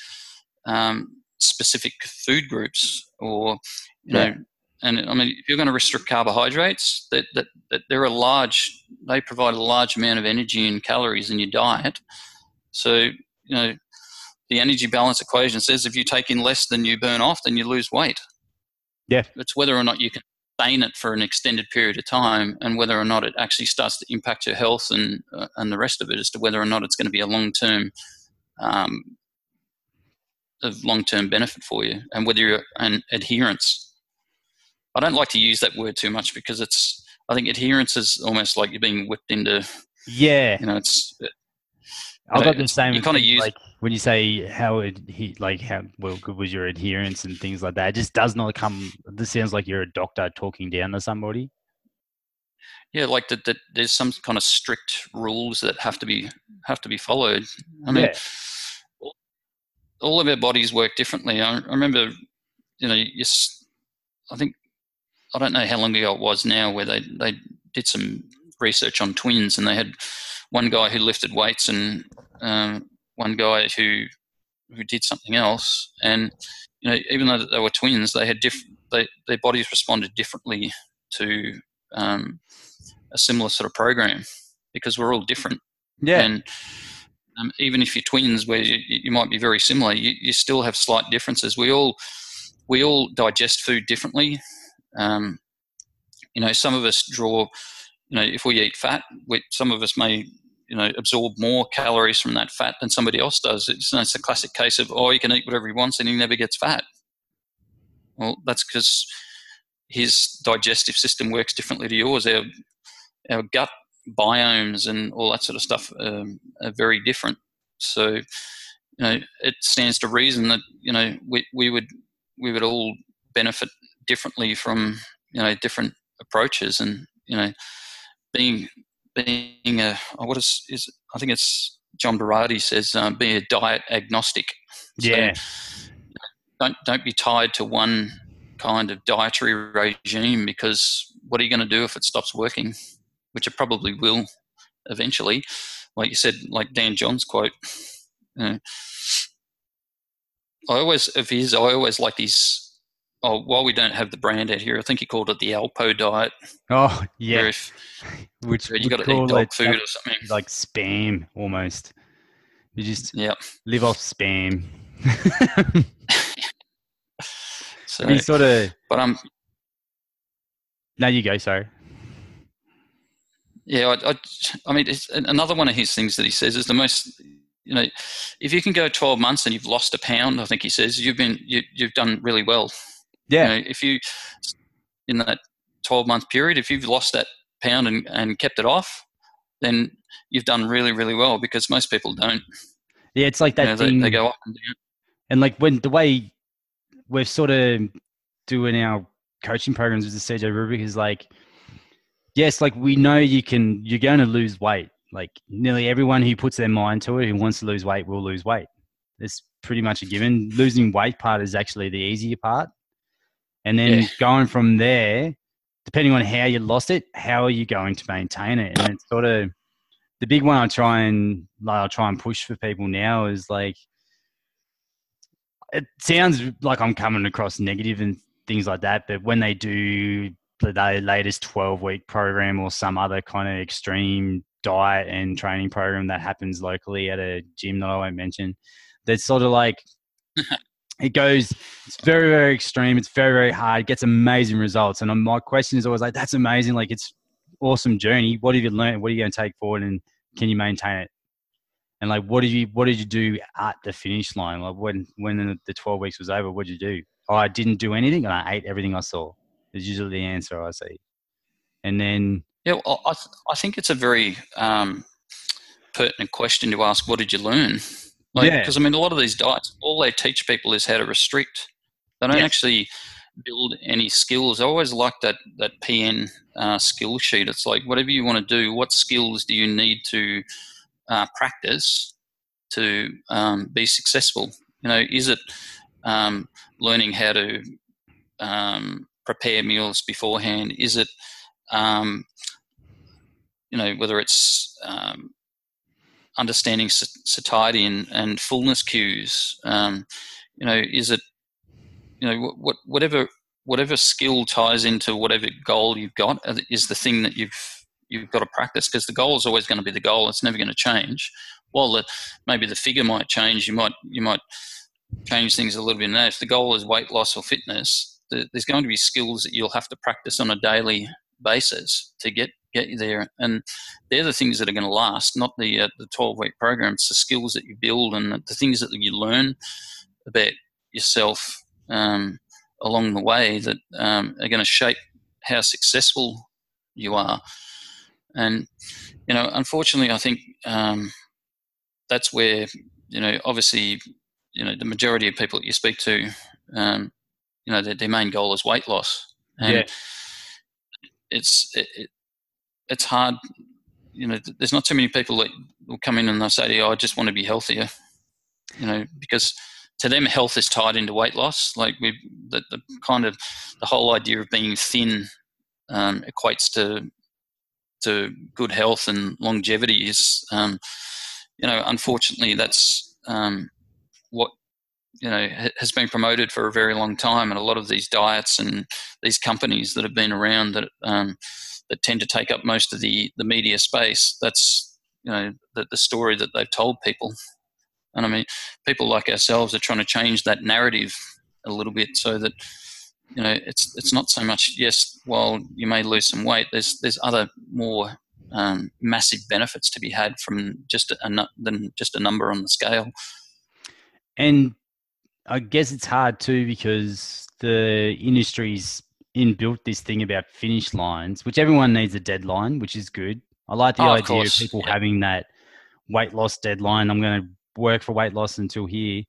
B: um, specific food groups or you yeah. know. And I mean, if you're going to restrict carbohydrates, that, that, that they're a large, they provide a large amount of energy and calories in your diet. So, you know, the energy balance equation says if you take in less than you burn off, then you lose weight.
A: Yeah.
B: It's whether or not you can sustain it for an extended period of time and whether or not it actually starts to impact your health and, uh, and the rest of it as to whether or not it's going to be a long term um, of long term benefit for you and whether you're an adherence. I don't like to use that word too much because it's, I think adherence is almost like you're being whipped into.
A: Yeah.
B: You know, it's.
A: I've got the same. You kind of use like when you say how it, he like how well good was your adherence and things like that. It just does not come. This sounds like you're a doctor talking down to somebody.
B: Yeah, like that. The, there's some kind of strict rules that have to be have to be followed. I mean, yeah. all of our bodies work differently. I, I remember, you know, yes, I think I don't know how long ago it was now where they they did some research on twins and they had one guy who lifted weights and um, one guy who who did something else, and you know, even though they were twins, they had different. They, their bodies responded differently to um, a similar sort of program because we're all different.
A: Yeah.
B: And um, even if you're twins, where you, you might be very similar, you, you, still have slight differences. We all we all digest food differently. Um, you know, some of us draw. You know, if we eat fat, we, some of us may you know absorb more calories from that fat than somebody else does. It's, it's a classic case of oh, you can eat whatever he wants and he never gets fat. Well, that's because his digestive system works differently to yours. Our our gut biomes and all that sort of stuff um, are very different. So, you know, it stands to reason that you know we we would we would all benefit differently from you know different approaches and you know being being a oh, what is is I think it's John Berardi says um, being a diet agnostic.
A: So yeah.
B: Don't don't be tied to one kind of dietary regime because what are you going to do if it stops working? Which it probably will eventually. Like you said, like Dan John's quote. You know, I always of his I always like these oh, while we don't have the brand out here, I think he called it the Alpo diet.
A: Oh, yeah.
B: If, (laughs)
A: Which
B: you got to eat dog food or something.
A: Like spam almost. You just
B: yep.
A: live off spam. (laughs) (laughs)
B: so,
A: you sort of.
B: But I'm. Um,
A: now you go, sorry.
B: Yeah, I, I, I mean, another one of his things that he says is the most you know, if you can go 12 months and you've lost a pound, I think he says you've been you, have done really well.
A: Yeah.
B: You know, if you in that 12 month period, if you've lost that pound and, and kept it off, then you've done really, really well because most people don't.
A: Yeah, it's like that you know, thing.
B: They, they, go up and down.
A: And like when the way we're sort of doing our coaching programs with the CJ Rubric is like, yes, like we know you can, you're going to lose weight. Like nearly everyone who puts their mind to it, who wants to lose weight, will lose weight. It's pretty much a given. Losing weight part is actually the easier part. And then yeah. going from there, depending on how you lost it, how are you going to maintain it? And it's sort of the big one I try and like I try and push for people now is like it sounds like I'm coming across negative and things like that, but when they do the latest 12 week program or some other kind of extreme diet and training program that happens locally at a gym that I won't mention, that's sort of like (laughs) it goes it's very very extreme. It's very very hard. It gets amazing results. And my question is always like that's amazing. Like it's awesome journey. What have you learned? What are you going to take forward and can you maintain it? And like what did you what did you do at the finish line? Like when when the 12 weeks was over what did you do? Oh, i didn't do anything and i ate everything i saw. Is usually the answer i see. And then
B: yeah well, I, I think it's a very um, pertinent question to ask what did you learn like, yeah. Because I mean, a lot of these diets, all they teach people is how to restrict. They don't yes. actually build any skills. I always like that that PN uh, skill sheet. It's like whatever you want to do, what skills do you need to uh, practice to um, be successful? You know, is it um, learning how to um, prepare meals beforehand? Is it um, you know whether it's um, understanding satiety and, and fullness cues. Um, you know, is it you know what whatever whatever skill ties into whatever goal you've got uh, is the thing that you've you've got to practice because the goal is always going to be the goal. It's never going to change. While the, maybe the figure might change, you might you might change things a little bit. Now, if the goal is weight loss or fitness, there's going to be skills that you'll have to practice on a daily basis to get get you there. And they're the things that are going to last, not the uh, the 12 week program. It's the skills that you build and the things that you learn about yourself um, along the way that um, are going to shape how successful you are. And you know, unfortunately, I think um, that's where you know, obviously, you know, the majority of people that you speak to, um, you know, their, their main goal is weight loss. And yeah. it's it, it's hard. You know, there's not too many people that will come in and they'll say to you, oh, "I just want to be healthier," you know, because to them health is tied into weight loss. Like we, the, the kind of the whole idea of being thin um, equates to to good health and longevity. Is um, you know, unfortunately, that's um, what you know has been promoted for a very long time, and a lot of these diets and these companies that have been around that um, that tend to take up most of the the media space. That's you know the, the story that they've told people, and I mean people like ourselves are trying to change that narrative a little bit so that you know it's it's not so much yes while you may lose some weight there's there's other more um, massive benefits to be had from just a, than just a number on the scale
A: and I guess it's hard too because the industry's inbuilt this thing about finish lines, which everyone needs a deadline, which is good. I like the oh, idea of, people yeah. having that weight loss deadline. I'm going to work for weight loss until here.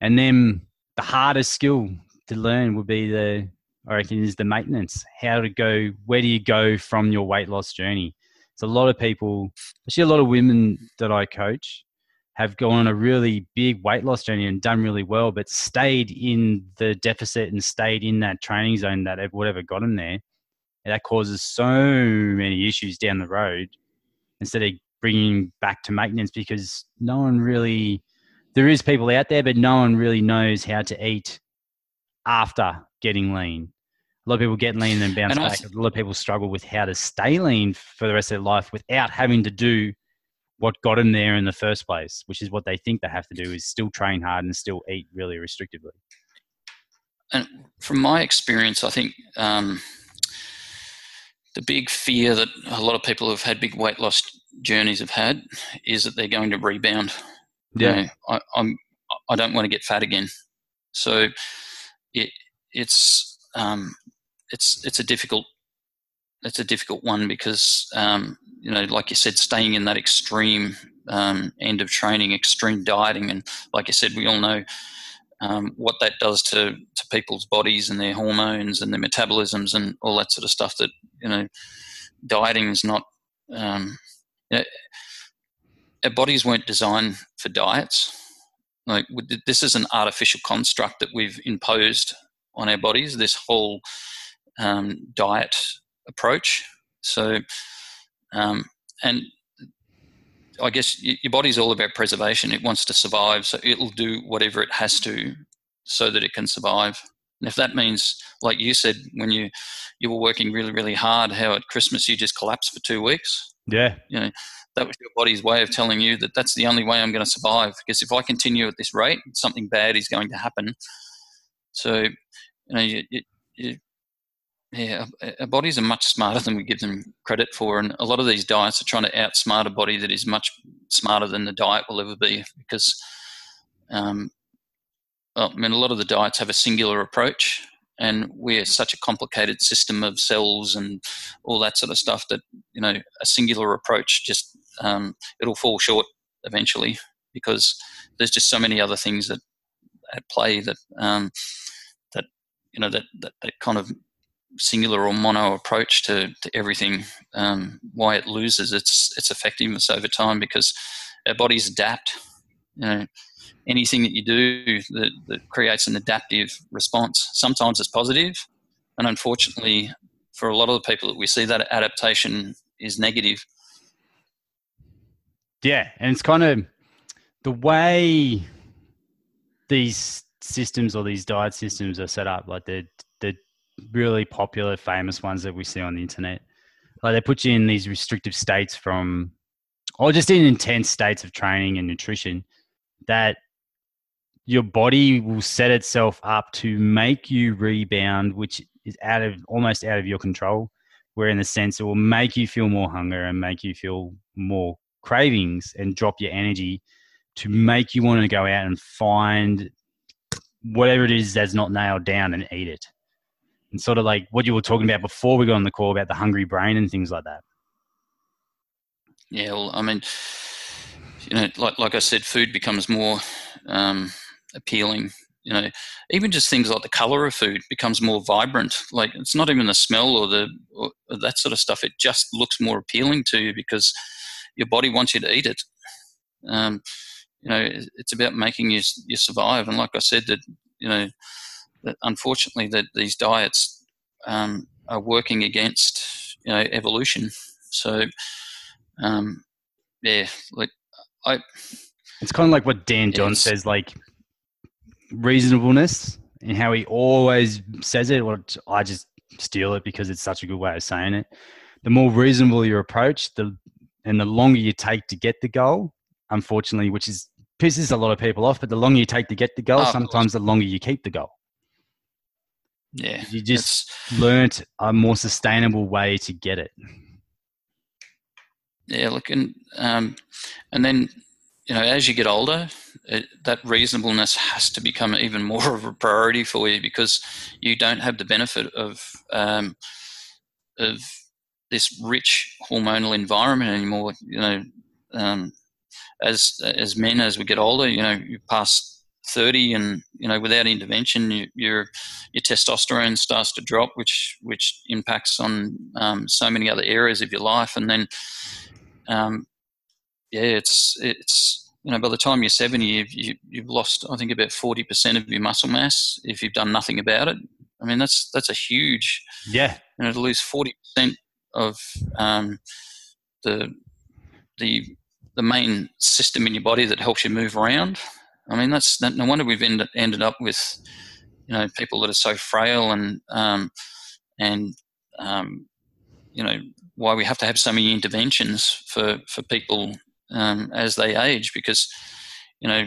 A: And then the hardest skill to learn would be the, I reckon, is the maintenance. How to go, where do you go from your weight loss journey? So a lot of people, especially a lot of women that I coach, have gone on a really big weight loss journey and done really well, but stayed in the deficit and stayed in that training zone that whatever got them there. And that causes so many issues down the road instead of bringing back to maintenance because no one really, there is people out there, but no one really knows how to eat after getting lean. A lot of people get lean and bounce and back. A lot of people struggle with how to stay lean for the rest of their life without having to do what got them there in the first place, which is what they think they have to do is still train hard and still eat really restrictively.
B: And from my experience, I think um, the big fear that a lot of people who've had big weight loss journeys have had is that they're going to rebound. Yeah, you know, I, I'm. I don't want to get fat again. So it it's um, it's it's a difficult it's a difficult one because um, you know, like you said, staying in that extreme um, end of training, extreme dieting, and like you said, we all know um, what that does to to people's bodies and their hormones and their metabolisms and all that sort of stuff. That you know, dieting is not. Um, you know, our bodies weren't designed for diets. Like this is an artificial construct that we've imposed on our bodies. This whole um, diet approach. So, um, and I guess your body's all about preservation. It wants to survive, so it'll do whatever it has to so that it can survive. And if that means, like you said, when you you were working really really hard, how at Christmas you just collapsed for two weeks.
A: Yeah,
B: you know that was your body's way of telling you that that's the only way I'm going to survive. Because if I continue at this rate, something bad is going to happen. So, you know, you, you, you yeah, our bodies are much smarter than we give them credit for, and a lot of these diets are trying to outsmart a body that is much smarter than the diet will ever be. Because, um, well, I mean, a lot of the diets have a singular approach, and we're such a complicated system of cells and all that sort of stuff that you know a singular approach just um, it'll fall short eventually because there's just so many other things that at play that um, that you know that, that that kind of singular or mono approach to, to everything, um, why it loses its its effectiveness over time because our bodies adapt. You know, anything that you do that, that creates an adaptive response. Sometimes it's positive, and unfortunately, for a lot of the people that we see, that adaptation is negative.
A: Yeah, and it's kind of the way these systems or these diet systems are set up. Like they're really popular, famous ones that we see on the internet. Like they put you in these restrictive states from, or just in intense states of training and nutrition that your body will set itself up to make you rebound, which is out of almost out of your control. Where in the sense it will make you feel more hunger and make you feel more cravings and drop your energy to make you want to go out and find whatever it is that's not nailed down and eat it and sort of like what you were talking about before we got on the call about the hungry brain and things like that.
B: Yeah, well, I mean, you know, like like I said, food becomes more um, appealing. You know, even just things like the color of food becomes more vibrant. Like it's not even the smell or the or that sort of stuff. It just looks more appealing to you because your body wants you to eat it. Um, you know, it's about making you you survive. And like I said, that you know, that unfortunately that these diets um, are working against you know evolution. So um, yeah, like I.
A: It's kind of like what Dan John says, like reasonableness, and how he always says it. Or I just steal it because it's such a good way of saying it. The more reasonable your approach, the and the longer you take to get the goal, unfortunately, which is pisses a lot of people off. But the longer you take to get the goal, oh, sometimes the longer you keep the goal.
B: Yeah.
A: You just learnt a more sustainable way to get it.
B: Yeah, look, and, um, and then, you know, as you get older, it, that reasonableness has to become even more of a priority for you because you don't have the benefit of, um, of this rich hormonal environment anymore. You know, um, as as men, as we get older, you know, you pass 30 and you know without intervention you, your your testosterone starts to drop which which impacts on um, so many other areas of your life. And then um, yeah it's it's you know by the time you're 70 you've, you, you've lost i think about 40% of your muscle mass if you've done nothing about it. I mean that's that's a huge
A: yeah.
B: you know to lose 40% of um, the the the main system in your body that helps you move around I mean, that's no wonder we've ended, ended up with you know people that are so frail and um, and um, you know why we have to have so many interventions for for people um, as they age because you know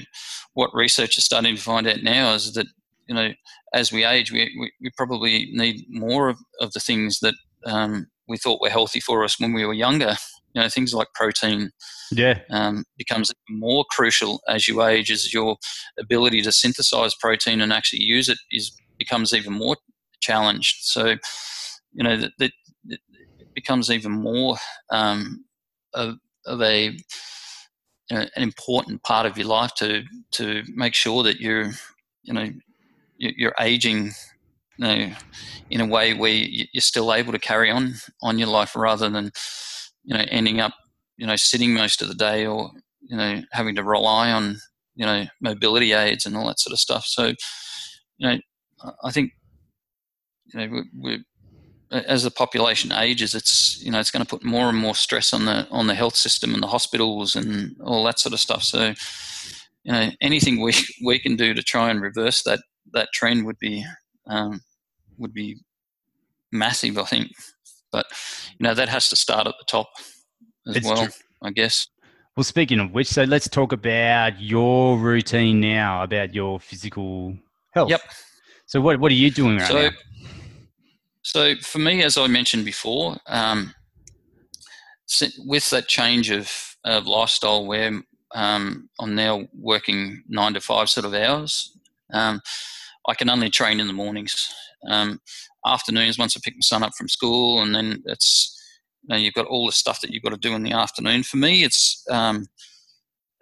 B: what research is starting to find out now is that you know as we age we, we, we probably need more of, of the things that um, we thought were healthy for us when we were younger you know things like protein
A: yeah.
B: um, becomes more crucial as you age as your ability to synthesize protein and actually use it is becomes even more challenged. So you know that, that it becomes even more um, of, of, a you know, an important part of your life to to make sure that you're you know you're aging you know, in a way where you're still able to carry on on your life rather than, you know, ending up, you know, sitting most of the day or, you know, having to rely on, you know, mobility aids and all that sort of stuff. So, you know, I think, you know, we as the population ages, it's you know it's going to put more and more stress on the on the health system and the hospitals and all that sort of stuff. So, you know, anything we (laughs) we can do to try and reverse that that trend would be um, would be massive, I think. But you know that has to start at the top as it's well, true. I guess.
A: Well, speaking of which, so let's talk about your routine now, about your physical health.
B: Yep.
A: So what what are you doing right so, now?
B: So for me, as I mentioned before, um, with that change of, of lifestyle where um, I'm now working nine to five sort of hours, um, I can only train in the mornings. Um, afternoons, once I pick my son up from school, and then it's you know, you've got all the stuff that you've got to do in the afternoon. For me, it's um,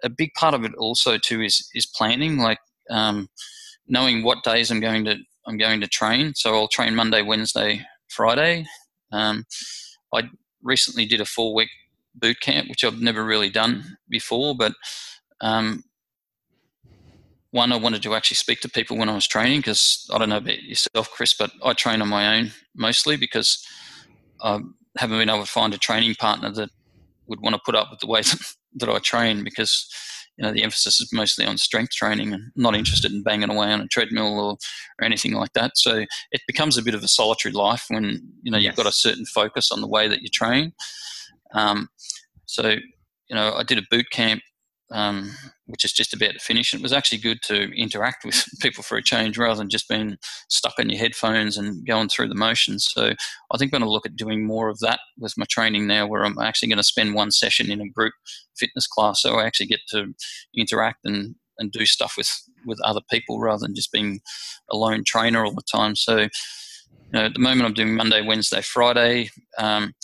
B: a big part of it also too is is planning, like um, knowing what days I'm going to I'm going to train. So I'll train Monday, Wednesday, Friday. Um, I recently did a four week boot camp, which I've never really done before, but um, one, I wanted to actually speak to people when I was training because I don't know about yourself, Chris, but I train on my own mostly because I haven't been able to find a training partner that would want to put up with the way (laughs) that I train because you know the emphasis is mostly on strength training and not interested in banging away on a treadmill or, or anything like that. So it becomes a bit of a solitary life when you know yes. you've got a certain focus on the way that you train. Um, so you know I did a boot camp um, which is just about to finish. It was actually good to interact with (laughs) people for a change rather than just being stuck in your headphones and going through the motions. So I think I'm going to look at doing more of that with my training now, where I'm actually going to spend one session in a group fitness class, so I actually get to interact and and do stuff with with other people rather than just being a lone trainer all the time. So you know, at the moment I'm doing Monday, Wednesday, Friday. Um,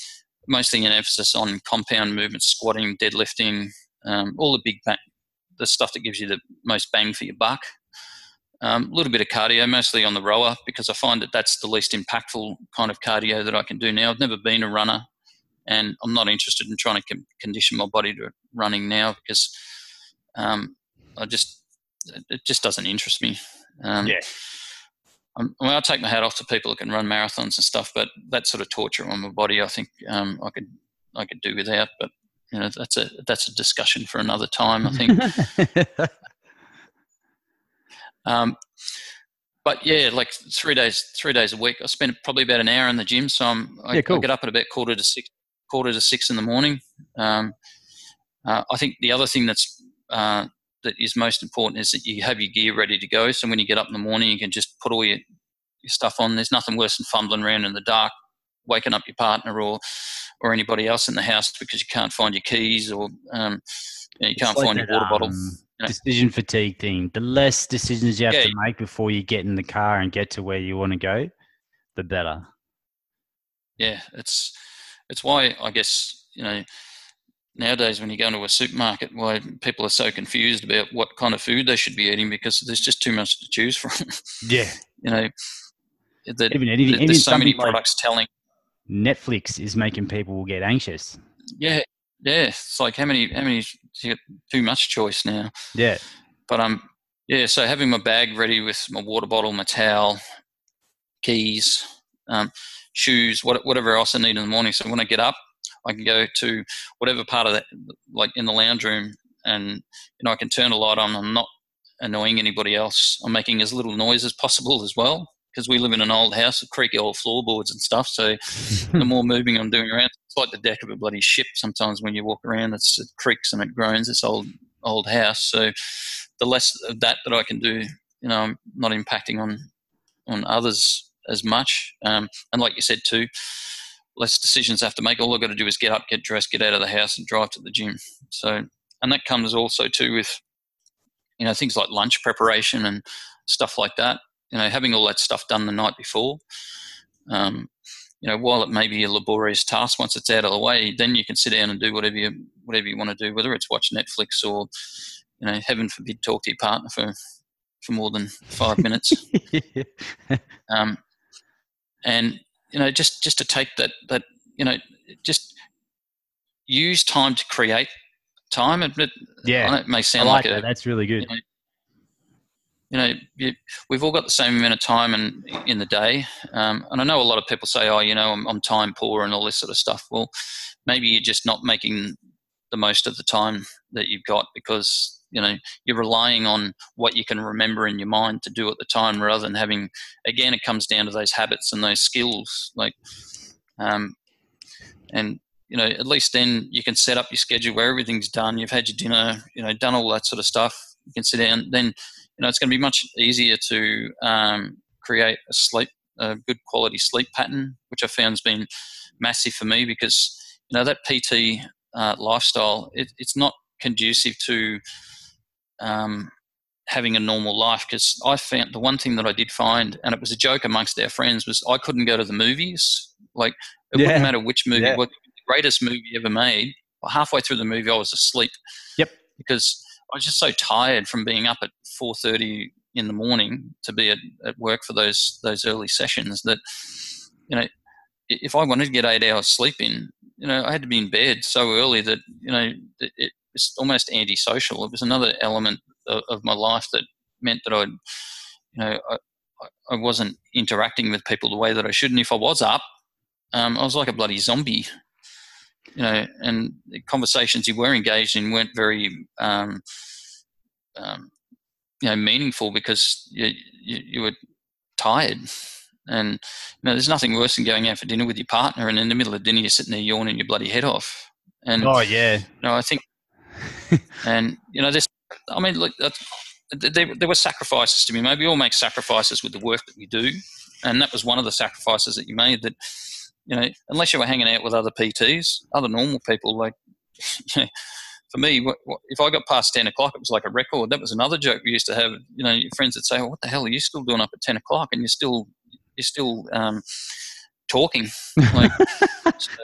B: mostly an emphasis on compound movement, squatting, deadlifting, um, all the big bang, the stuff that gives you the most bang for your buck. Um, a little bit of cardio, mostly on the rower, because I find that that's the least impactful kind of cardio that I can do now. I've never been a runner, and I'm not interested in trying to condition my body to running now because um, I just it just doesn't interest me. Um,
A: yeah.
B: I mean, I'll take my hat off to people that can run marathons and stuff, but that sort of torture on my body, I think um, I could I could do without. But you know that's a that's a discussion for another time. I (laughs) think. um, but yeah, like three days three days a week. I spend probably about an hour in the gym, so I'm, I, yeah, cool. I get up at about quarter to six quarter to six in the morning. Um, uh, I think the other thing that's uh, that is most important is that you have your gear ready to go. So when you get up in the morning, you can just put all your, your stuff on. There's nothing worse than fumbling around in the dark, waking up your partner or or anybody else in the house because you can't find your keys or um, you, know, you can't like find that, your water bottle. Um,
A: you know? Decision fatigue thing. The less decisions you have yeah. to make before you get in the car and get to where you want to go, the better.
B: Yeah, it's it's why I guess you know nowadays when you go into a supermarket why people are so confused about what kind of food they should be eating because there's just too much to choose from.
A: Yeah, (laughs)
B: you know, that even, even, there's so many products like, telling
A: Netflix is making people get anxious.
B: Yeah, yeah. It's like how many how many too much choice now.
A: Yeah.
B: But um yeah, so having my bag ready with my water bottle, my towel, keys, um, shoes, what, whatever else I need in the morning. So when I get up, I can go to whatever part of that, like in the lounge room, and you know I can turn a light on. I'm not annoying anybody else. I'm making as little noise as possible as well because we live in an old house with creaky old floorboards and stuff. So (laughs) the more moving I'm doing around, it's like the deck of a bloody ship. Sometimes when you walk around, it's, it creaks and it groans. This old old house. So the less of that that I can do, you know, I'm not impacting on on others as much. Um, and like you said too, less decisions I have to make. All I've got to do is get up, get dressed, get out of the house, and drive to the gym. So, and that comes also too with, you know, things like lunch preparation and stuff like that you know, having all that stuff done the night before, um, you know, while it may be a laborious task, once it's out of the way, then you can sit down and do whatever you whatever you want to do, whether it's watch Netflix or, you know, heaven forbid, talk to your partner for for more than five (laughs) minutes. um, and you know just just to take that that you know just use time to create time. It,
A: yeah,
B: it may sound
A: I like,
B: like
A: that.
B: a,
A: That's really good.
B: You know, you know, you, we've all got the same amount of time in, in the day. Um, and I know a lot of people say, oh, you know, I'm, I'm, time poor and all this sort of stuff. Well, maybe you're just not making the most of the time that you've got because, you know, you're relying on what you can remember in your mind to do at the time rather than having, again, it comes down to those habits and those skills. Like, um, and, you know, at least then you can set up your schedule where everything's done. You've had your dinner, you know, done all that sort of stuff. You can sit down. Then you know, it's going to be much easier to um, create a sleep, a good quality sleep pattern, which I found has been massive for me because you know that PT uh, lifestyle, it, it's not conducive to um, having a normal life because I found the one thing that I did find, and it was a joke amongst our friends, was I couldn't go to the movies. Like it yeah. wouldn't matter which movie, yeah. what the greatest movie ever made. Halfway through the movie, I was asleep.
A: Yep.
B: Because I was just so tired from being up at 4:30 in the morning to be at, at work for those those early sessions that you know if I wanted to get eight hours sleep in, you know, I had to be in bed so early that you know it, it's almost antisocial. It was another element of, of, my life that meant that I, you know, I, I wasn't interacting with people the way that I should. And if I was up, um, I was like a bloody zombie you know, and the conversations you were engaged in weren't very, um, um, you know, meaningful because you, you, you, were tired. And, you know, there's nothing worse than going out for dinner with your partner and in the middle of dinner you're sitting there yawning your bloody head off. And,
A: oh, yeah.
B: You know, I think, (laughs) and, you know, this, I mean, look, there, there were sacrifices to be made. We all make sacrifices with the work that we do. And that was one of the sacrifices that you made that, you know, unless you were hanging out with other PTs, other normal people, like, you (laughs) know, for me, if I got past 10 o'clock, it was like a record. That was another joke we used to have. You know, your friends would say, oh, what the hell are you still doing up at 10 o'clock? And you're still, you're still um, talking. (laughs) Like, so,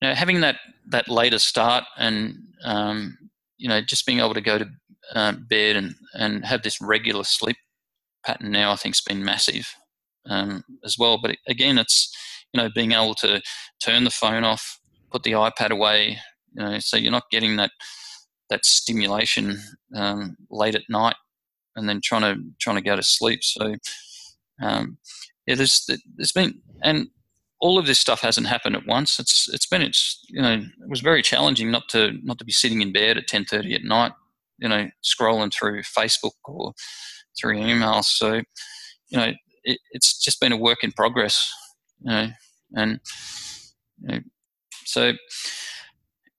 B: you know, having that, that later start and, um, you know, just being able to go to uh, bed and, and have this regular sleep pattern now, I think has been massive um, as well. But again, it's you know being able to turn the phone off, put the iPad away, you know, so you're not getting that that stimulation um, late at night, and then trying to trying to go to sleep. So um, yeah, there's there's been and all of this stuff hasn't happened at once. It's it's been it's you know it was very challenging not to not to be sitting in bed at ten thirty at night, you know, scrolling through Facebook or through emails. So you know it, it's just been a work in progress, you know, and you know, so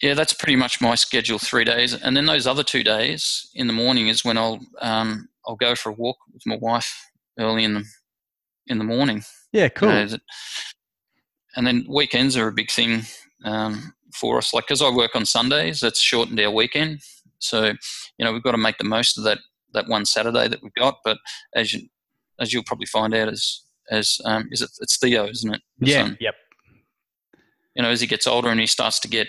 B: yeah, that's pretty much my schedule. Three days, and then those other two days in the morning is when I'll um, I'll go for a walk with my wife early in the in the morning.
A: Yeah, cool. You
B: know, and then weekends are a big thing um, for us. Like because I work on Sundays, that's shortened our weekend. So you know we've got to make the most of that that one Saturday that we've got. But as you as you'll probably find out, as as um, is it it's Theo, isn't it?
A: Yeah. Son. Yep.
B: You know, as he gets older and he starts to get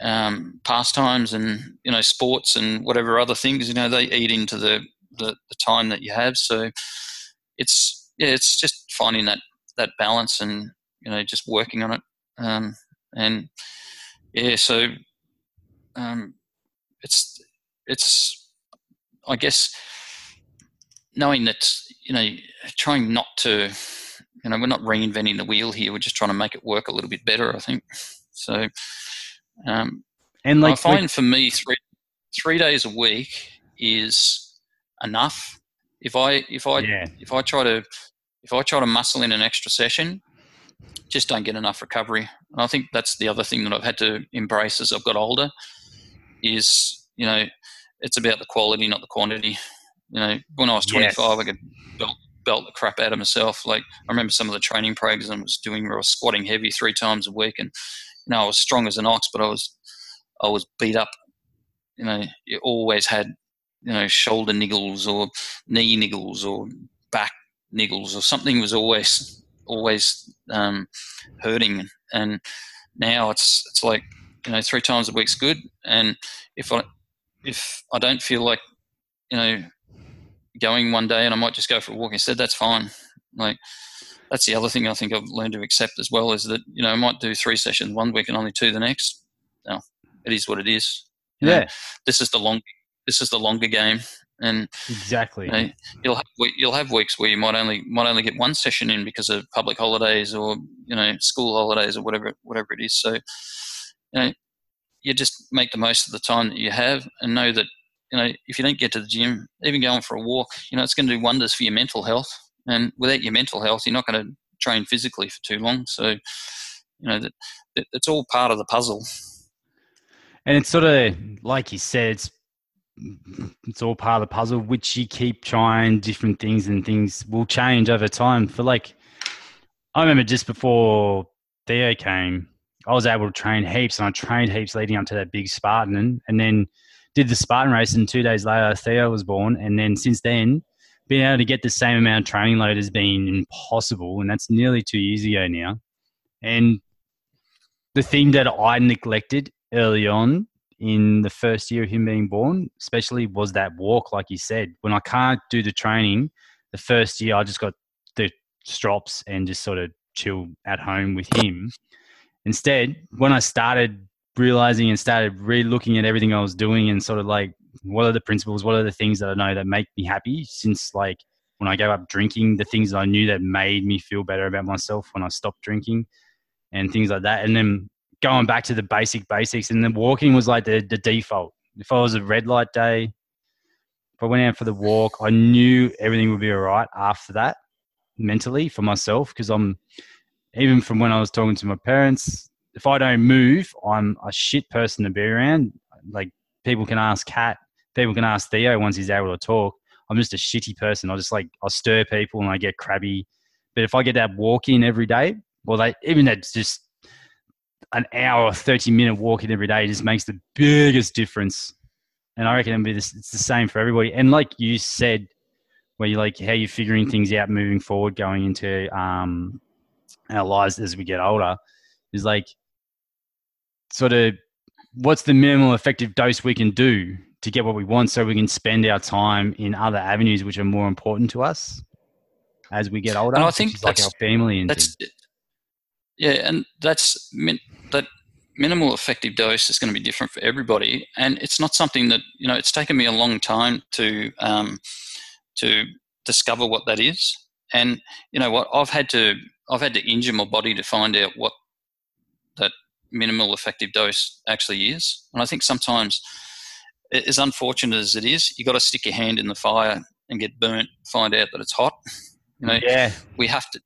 B: um, pastimes and you know sports and whatever other things, you know, they eat into the, the, the time that you have. So it's yeah, it's just finding that that balance and you know just working on it. Um, and yeah, so um, it's it's I guess knowing that you know trying not to you know we're not reinventing the wheel here. We're just trying to make it work a little bit better i think. So um, and like i find like, for me three three days a week is enough. If i if i yeah. if i try to if i try to muscle in an extra session just don't get enough recovery. And i think that's the other thing that i've had to embrace as i've got older is you know it's about the quality not the quantity you know, when I was 25, yes. I could belt, belt the crap out of myself. Like I remember some of the training programs I was doing, where I was squatting heavy three times a week, and you know, I was strong as an ox, but I was I was beat up. You know, you always had you know shoulder niggles or knee niggles or back niggles or something was always always um, hurting. And now it's it's like you know three times a week's good, and if I if I don't feel like you know going one day and I might just go for a walk instead, that's fine. Like, that's the other thing I think I've learned to accept as well is that you know I might do three sessions one week and only two the next. No, it is what it is. You
A: Yeah.
B: know, this is the long this is the longer game, and
A: Exactly.
B: you know, you'll have you'll have weeks where you might only might only get one session in because of public holidays or you know school holidays or whatever whatever it is. So you know you just make the most of the time that you have and know that you know if you don't get to the gym, even going for a walk, you know it's going to do wonders for your mental health. And without your mental health, you're not going to train physically for too long. So you know that, that it's all part of the puzzle.
A: And it's sort of like you said, it's it's all part of the puzzle, which you keep trying different things and things will change over time. For like, I remember just before Theo came, I was able to train heaps and I trained heaps leading up to that big Spartan and, and then did the Spartan race and two days later Theo was born. And then since then, being able to get the same amount of training load has been impossible. And that's nearly two years ago now. And the thing that I neglected early on in the first year of him being born, especially was that walk, like you said. When I can't do the training, the first year I just got the strops and just sort of chill at home with him. Instead, when I started realizing and started re-looking at everything I was doing and sort of like what are the principles, what are the things that I know that make me happy since like when I gave up drinking, the things that I knew that made me feel better about myself when I stopped drinking and things like that. And then going back to the basic basics and then walking was like the, the default. If I was a red light day, if I went out for the walk, I knew everything would be all right after that mentally for myself because I'm even from when I was talking to my parents, if I don't move, I'm a shit person to be around. Like people can ask Kat, people can ask Theo once he's able to talk. I'm just a shitty person. I just like I stir people and I get crabby. But if I get that walk in every day, well, they even that's just an hour 30 minute walk in every day just makes the biggest difference. And I reckon this, it's the same for everybody. And like you said, where you like how you're figuring things out moving forward, going into um, our lives as we get older, is like sort of what's the minimal effective dose we can do to get what we want so we can spend our time in other avenues which are more important to us as we get older.
B: And I think
A: is like our family and
B: That's
A: things.
B: yeah, and that's min, that minimal effective dose is going to be different for everybody, and it's not something that you know. It's taken me a long time to um, to discover what that is, and you know what I've had to I've had to injure my body to find out what minimal effective dose actually is, and I think sometimes. As unfortunate as it is, you've got to stick your hand in the fire and get burnt. Find out that it's hot. You know,
A: yeah,
B: we have to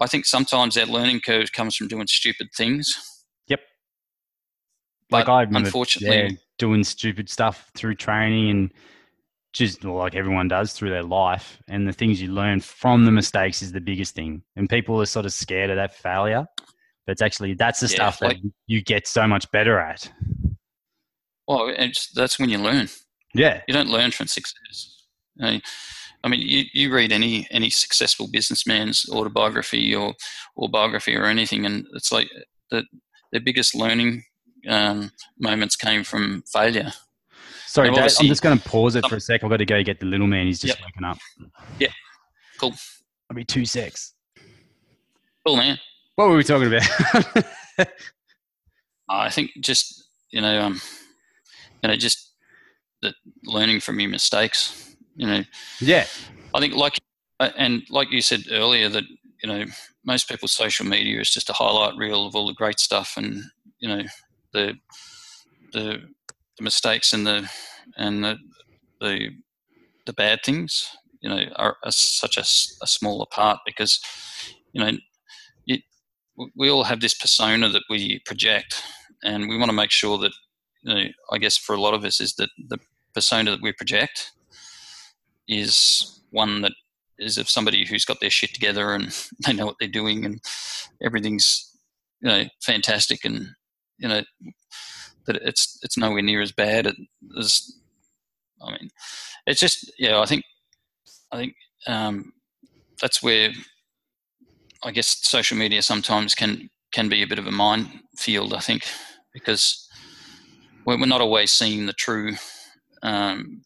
B: i think sometimes our learning curve comes from doing stupid things
A: Yep.
B: like
A: I remember
B: unfortunately
A: yeah, doing stupid stuff through training and just like everyone does through their life. And the things you learn from the mistakes is the biggest thing. And people are sort of scared of that failure. But it's actually that's the
B: Yeah,
A: stuff
B: like-
A: that you get so much better at.
B: well it's, that's when you learn
A: Yeah.
B: you don't learn from success i mean you, you read any any successful businessman's autobiography or or biography or anything and it's like the their biggest learning um, moments came from failure
A: Sorry, Dave, I'm just going to pause it for a sec. I've got to go get the little man. He's just
B: Yep.
A: woken up.
B: Yeah. Cool.
A: I'll be two secs.
B: cool man
A: What were we talking about? (laughs)
B: I think just you know, um, you know, just the learning from your mistakes. You know,
A: yeah.
B: I think like and like you said earlier that you know most people's social media is just a highlight reel of all the great stuff and you know the the, the mistakes and the and the the the bad things you know are, are such a smaller part because you know we all have this persona that we project and we want to make sure that you know I guess for a lot of us is that the persona that we project is one that is of somebody who's got their shit together and (laughs) they know what they're doing and everything's you know fantastic and you know that it's it's nowhere near as bad as I mean it's just yeah I think I think um, that's where I guess social media sometimes can can be a bit of a minefield I think because we're we're not always seeing the true um,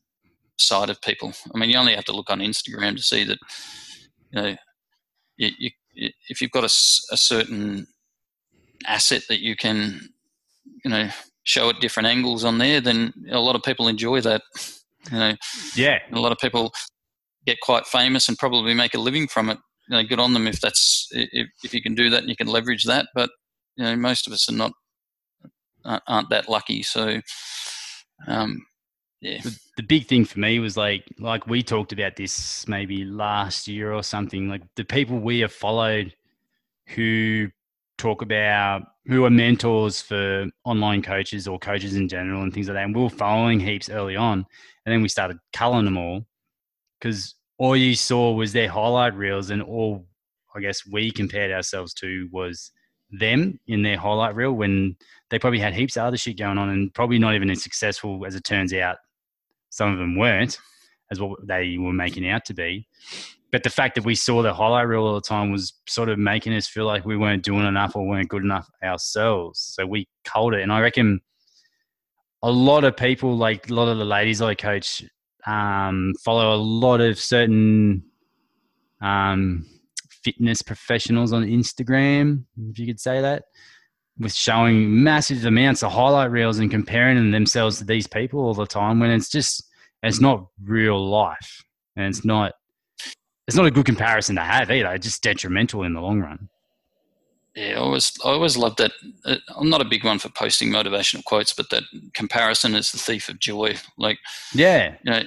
B: side of people. I mean, you only have to look on Instagram to see that, you know, you, you, if you've got a, a certain asset that you can, you know, show at different angles on there, then a lot of people enjoy that. You know,
A: yeah,
B: a lot of people get quite famous and probably make a living from it. You know, good on them if that's if, if you can do that and you can leverage that. But you know, most of us are not aren't that lucky. So, um, yeah.
A: The, the big thing for me was like like we talked about this maybe last year or something. Like the people we have followed who talk about who are mentors for online coaches or coaches in general and things like that. And we were following heaps early on, and then we started culling them all because all you saw was their highlight reels, and all I guess we compared ourselves to was them in their highlight reel when they probably had heaps of other shit going on and probably not even as successful as it turns out. Some of them weren't as what they were making out to be but the fact that we saw the highlight reel all the time was sort of making us feel like we weren't doing enough or weren't good enough ourselves. So we culled it. And I reckon a lot of people, like a lot of the ladies I coach, um, follow a lot of certain um, fitness professionals on Instagram, if you could say that, with showing massive amounts of highlight reels and comparing themselves to these people all the time when it's just, it's not real life. And it's not it's not a good comparison to have either. It's just detrimental in the long run.
B: Yeah, I always I always loved that. Uh, I'm not a big one for posting motivational quotes, but that comparison is the thief of joy. Like,
A: yeah,
B: you know,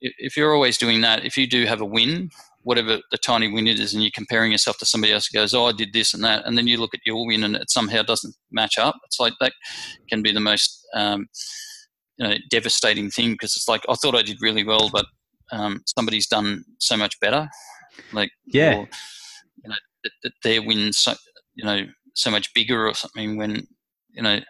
B: if you're always doing that, if you do have a win, whatever the tiny win it is, and you're comparing yourself to somebody else who goes, "Oh, I did this and that," and then you look at your win and it somehow doesn't match up. It's like that can be the most um, you know devastating thing because it's like I thought I did really well, but um, somebody's done so much better. Like
A: yeah,
B: or, you know that, their wins so you know so much bigger or something when you know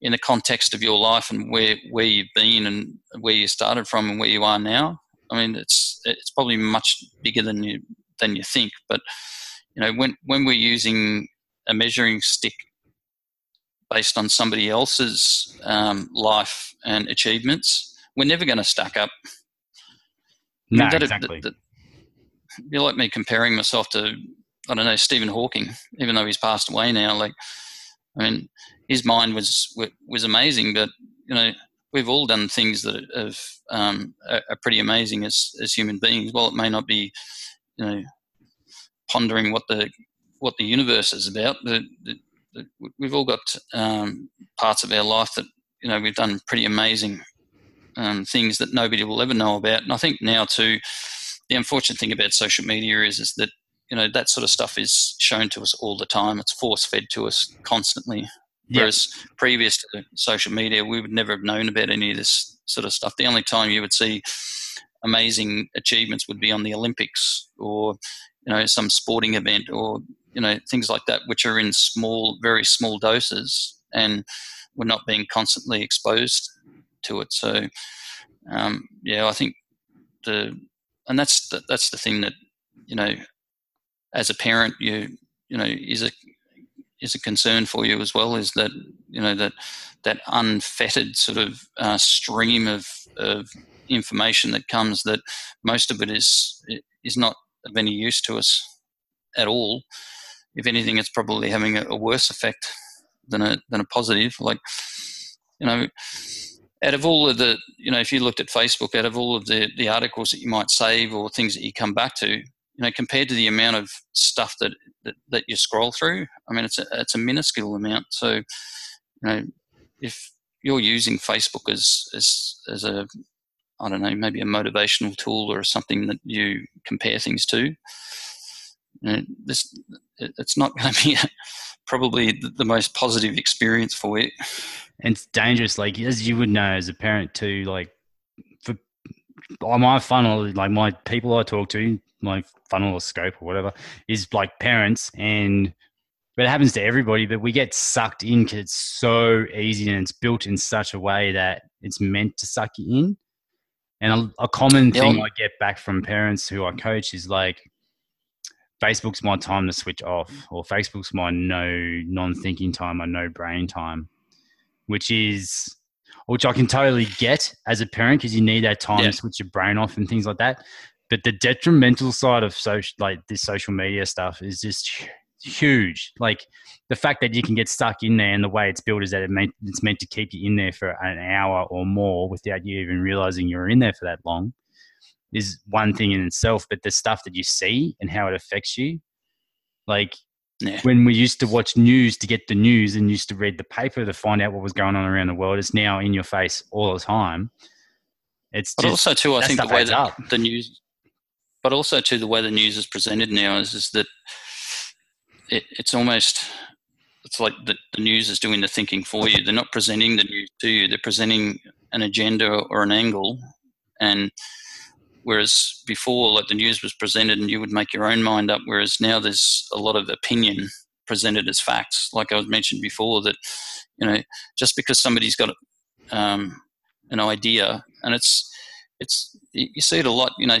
B: in the context of your life and where where you've been and where you started from and where you are now. I mean, it's it's probably much bigger than you than you think. But you know, when when we're using a measuring stick based on somebody else's um, life and achievements, we're never going to stack up
A: no, that, exactly. That,
B: that, be like me comparing myself to I don't know Stephen Hawking, even though he's passed away now. Like, I mean, his mind was was amazing, but you know, we've all done things that have, um, are, pretty amazing as as human beings. Well, it may not be, you know, pondering what the what the universe is about, but we've all got um, parts of our life that you know we've done pretty amazing um, things that nobody will ever know about. And I think now too, the unfortunate thing about social media is is that you know that sort of stuff is shown to us all the time. It's force fed to us constantly. Whereas previous to social media, we would never have known about any of this sort of stuff. The only time you would see amazing achievements would be on the Olympics or you know some sporting event or you know things like that, which are in small, very small doses, and we're not being constantly exposed to it. So, um, yeah, I think the and that's the, that's the thing that you know, as a parent, you you know is a is a concern for you as well. Is that you know that that unfettered sort of uh, stream of of information that comes that most of it is is not of any use to us at all. If anything, it's probably having a, a worse effect than a than a positive. Like you know, out of all of the, you know, if you looked at Facebook, out of all of the, the articles that you might save or things that you come back to, you know, compared to the amount of stuff that, that, that you scroll through, I mean, it's a, it's a minuscule amount. So, you know, if you're using Facebook as, as, as a, I don't know, maybe a motivational tool or something that you compare things to, you know, this, it's not (laughs) going to be probably the most positive experience for you
A: and it's dangerous. Like as you would know as a parent too, like Uh, my funnel, like my people I talk to, my funnel or scope or whatever, is like parents and but it happens to everybody, but we get sucked in because it's so easy and it's built in such a way that it's meant to suck you in. And a, a common thing I get back from parents who I coach is like, Facebook's my time to switch off, or Facebook's my no non thinking time, or no brain time which is which I can totally get as a parent because you need that time yeah. to switch your brain off and things like that. But the detrimental side of social, like this social media stuff, is just huge. Like the fact that you can get stuck in there and the way it's built is that it meant, it's meant to keep you in there for an hour or more without you even realizing you're in there for that long is one thing in itself. But the stuff that you see and how it affects you, like yeah. when we used to watch news to get the news and used to read the paper to find out what was going on around the world, it's now in your face all the time. It's
B: but also too, I think the way that up. the news, but also to the way the news is presented now is is that it, it's almost it's like the, the news is doing the thinking for you. They're not presenting the news to you; they're presenting an agenda or an angle, and whereas before, like the news was presented and you would make your own mind up. Whereas now there's a lot of opinion presented as facts. Like I mentioned before, that you know just because somebody's got um, an idea and it's it's you see it a lot, you know,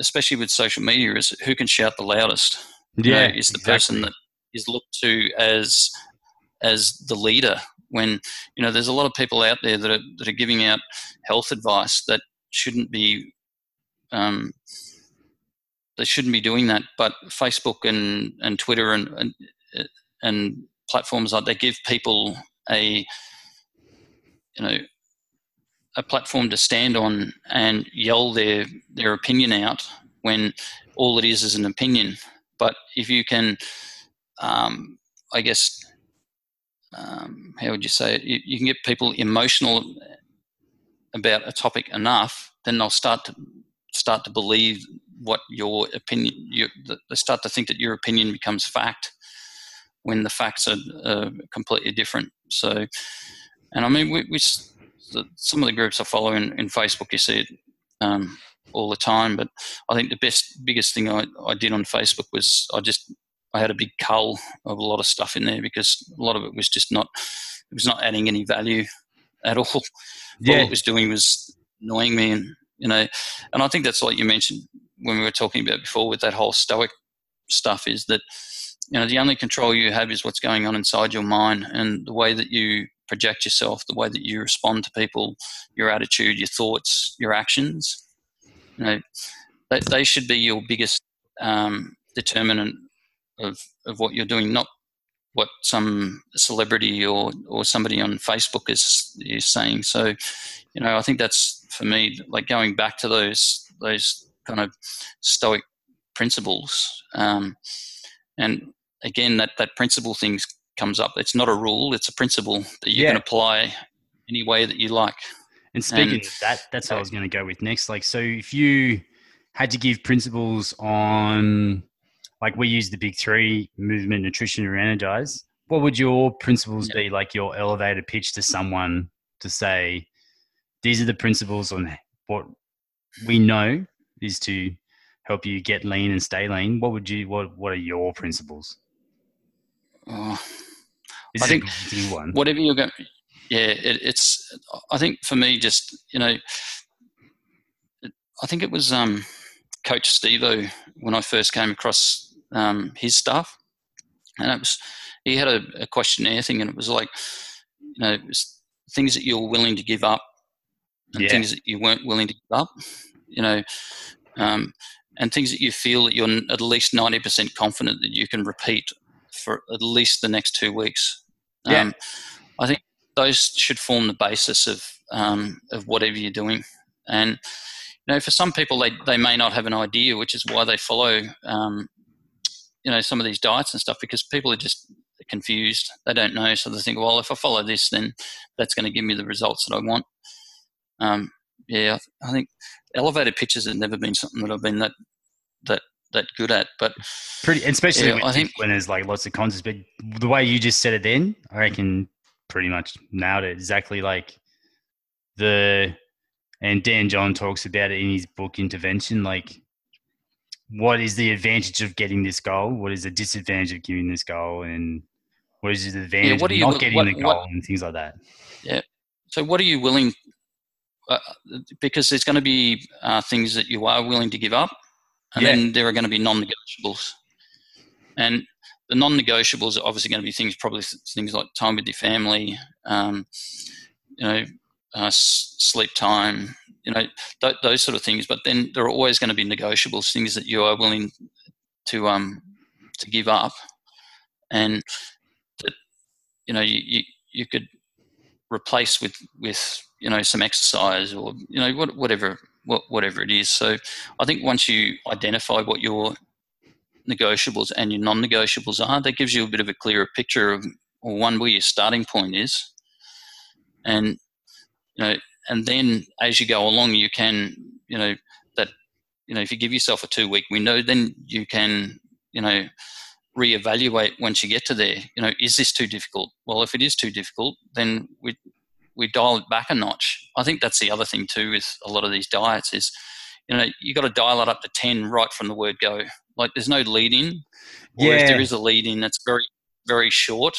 B: especially with social media, is who can shout the loudest.
A: Yeah,
B: know, is the exactly. person that is looked to as as the leader. When you know, there's a lot of people out there that are that are giving out health advice that shouldn't be. Um, they shouldn't be doing that, but Facebook and, and Twitter and, and and platforms like they give people a you know a platform to stand on and yell their their opinion out when all it is is an opinion. But if you can, um, I guess, um, how would you say it? You, you, can get people emotional about a topic enough, then they'll start to start to believe what your opinion. You, they start to think that your opinion becomes fact when the facts are, are completely different. So, and I mean, we, we some of the groups I follow in, in Facebook, you see it um, all the time. But I think the best, biggest thing I, I did on Facebook was I just I had a big cull of a lot of stuff in there because a lot of it was just not it was not adding any value at all. Yeah. All it was doing was annoying me, and you know, and I think that's like you mentioned when we were talking about before with that whole stoic stuff is that you know the only control you have is what's going on inside your mind and the way that you project yourself, the way that you respond to people, your attitude, your thoughts, your actions. You know, they, they should be your biggest um, determinant of, of what you're doing, not what some celebrity or, or somebody on Facebook is is saying. So, you know, I think that's for me like going back to those those kind of stoic principles. Um, and again, that that principle thing comes up. It's not a rule; it's a principle that you yeah. can apply any way that you like.
A: And speaking and, of that, that's what I was going to go with next. Like, so if you had to give principles on, like, we use the big three: movement, nutrition, and energize. What would your principles yeah. be? Like your elevator pitch to someone to say, these are the principles on what we know is to help you get lean and stay lean. What would you? What What are your principles?
B: Oh, I think one. whatever you're going, yeah, it, it's. I think for me, just you know, it, I think it was um, Coach Stevo when I first came across um, his stuff, and it was he had a, a questionnaire thing, and it was like, you know, things that you're willing to give up, yeah. things that you weren't willing to give up, you know. Um, and things that you feel that you're at least 90% confident that you can repeat for at least the next two weeks. Yeah. Um, I think those should form the basis of um, of whatever you're doing. And you know, for some people, they they may not have an idea, which is why they follow um, you know some of these diets and stuff because people are just confused. They don't know, so they think, well, if I follow this, then that's going to give me the results that I want. Um, yeah, I think elevated pitches have never been something that I've been that that that good at. But
A: pretty, especially yeah, I think when there's like lots of concepts. But the way you just said it, then I reckon pretty much nailed it. Exactly like the and Dan John talks about it in his book Intervention. Like, what is the advantage of getting this goal? What is the disadvantage of getting this goal? And what is the advantage yeah, of not getting what, the goal what, and things like that?
B: Yeah. So, what are you willing? Uh, because there's going to be uh, things that you are willing to give up, and yeah. then there are going to be non-negotiables. And the non-negotiables are obviously going to be things, probably things like time with your family, um, you know, uh, sleep time, you know, th- those sort of things. But then there are always going to be negotiables, things that you are willing to um, to give up. and that you know you, you, you could replace with with you know some exercise or you know what, whatever what, whatever it is. So I think once you identify what your negotiables and your non-negotiables are, that gives you a bit of a clearer picture of or one where your starting point is, and you know, and then as you go along, you can you know that you know if you give yourself a two-week window, then you can you know reevaluate once you get to there. You know, is this too difficult? Well, if it is too difficult, then we we dial it back a notch. I think that's the other thing too with a lot of these diets is, you know, you got to dial it up to ten right from the word go. Like there's no lead in, or yeah. if there is a lead in, that's very very short.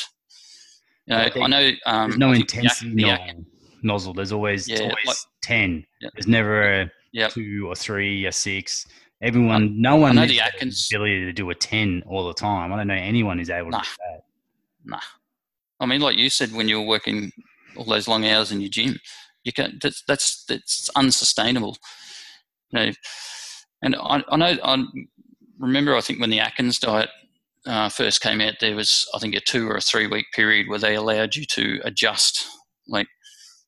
B: You know, I, I know um,
A: there's no intensity the, the, nozzle. There's always yeah, always like, ten. Yeah. There's never a yep. two or three or six. Everyone, no one has the Atkins, ability to do a ten all the time. I don't know anyone who's able nah, to do that.
B: Nah, I mean, like you said, when you were working all those long hours in your gym, you can that's that's that's unsustainable. You know, and I, I know I remember I think when the Atkins diet uh, first came out, there was I think a two or a three week period where they allowed you to adjust like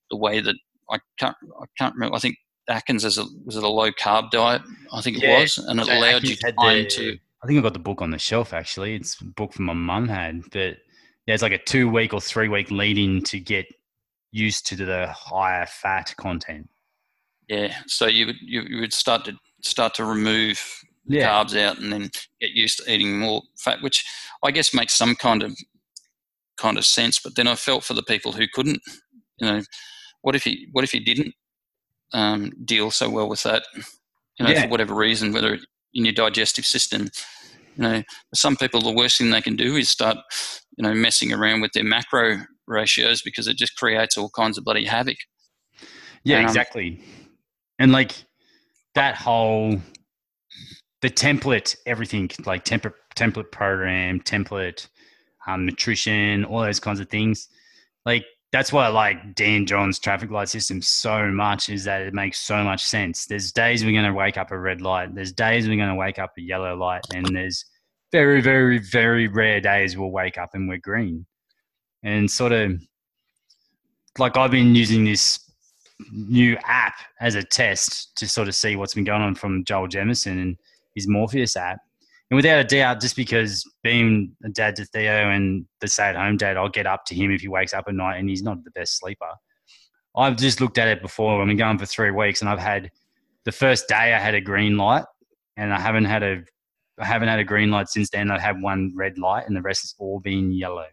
B: the way that I can't I can't remember. I think Atkins as a was it a low carb diet? I think it yeah. was, and it so allowed Atkins you time the, to.
A: I think I've got the book on the shelf actually. It's a book from my mum had, but yeah, it's like a two week or three week lead in to get used to the higher fat content.
B: Yeah, so you would you, you would start to start to remove yeah. carbs out and then get used to eating more fat, which I guess makes some kind of kind of sense. But then I felt for the people who couldn't. You know, what if you what if you didn't um, deal so well with that, you know, yeah. for whatever reason, whether in your digestive system. You know, some people the worst thing they can do is start, you know, messing around with their macro ratios because it just creates all kinds of bloody havoc.
A: Yeah, and, um, exactly. And like that whole the template, everything like template template program, template um, nutrition, all those kinds of things. Like that's why I like Dan John's traffic light system so much is that it makes so much sense. There's days we're going to wake up a red light. There's days we're going to wake up a yellow light, and there's very, very, very rare days we'll wake up and we're green. And sort of like I've been using this new app as a test to sort of see what's been going on from Joel Jamieson and his Morpheus app. And without a doubt, just because being a dad to Theo and the stay at home dad, I'll get up to him if he wakes up at night and he's not the best sleeper. I've just looked at it before. I've been going for three weeks and I've had the first day I had a green light and I haven't had a I haven't had a green light since then. I had one red light and the rest has all been yellow.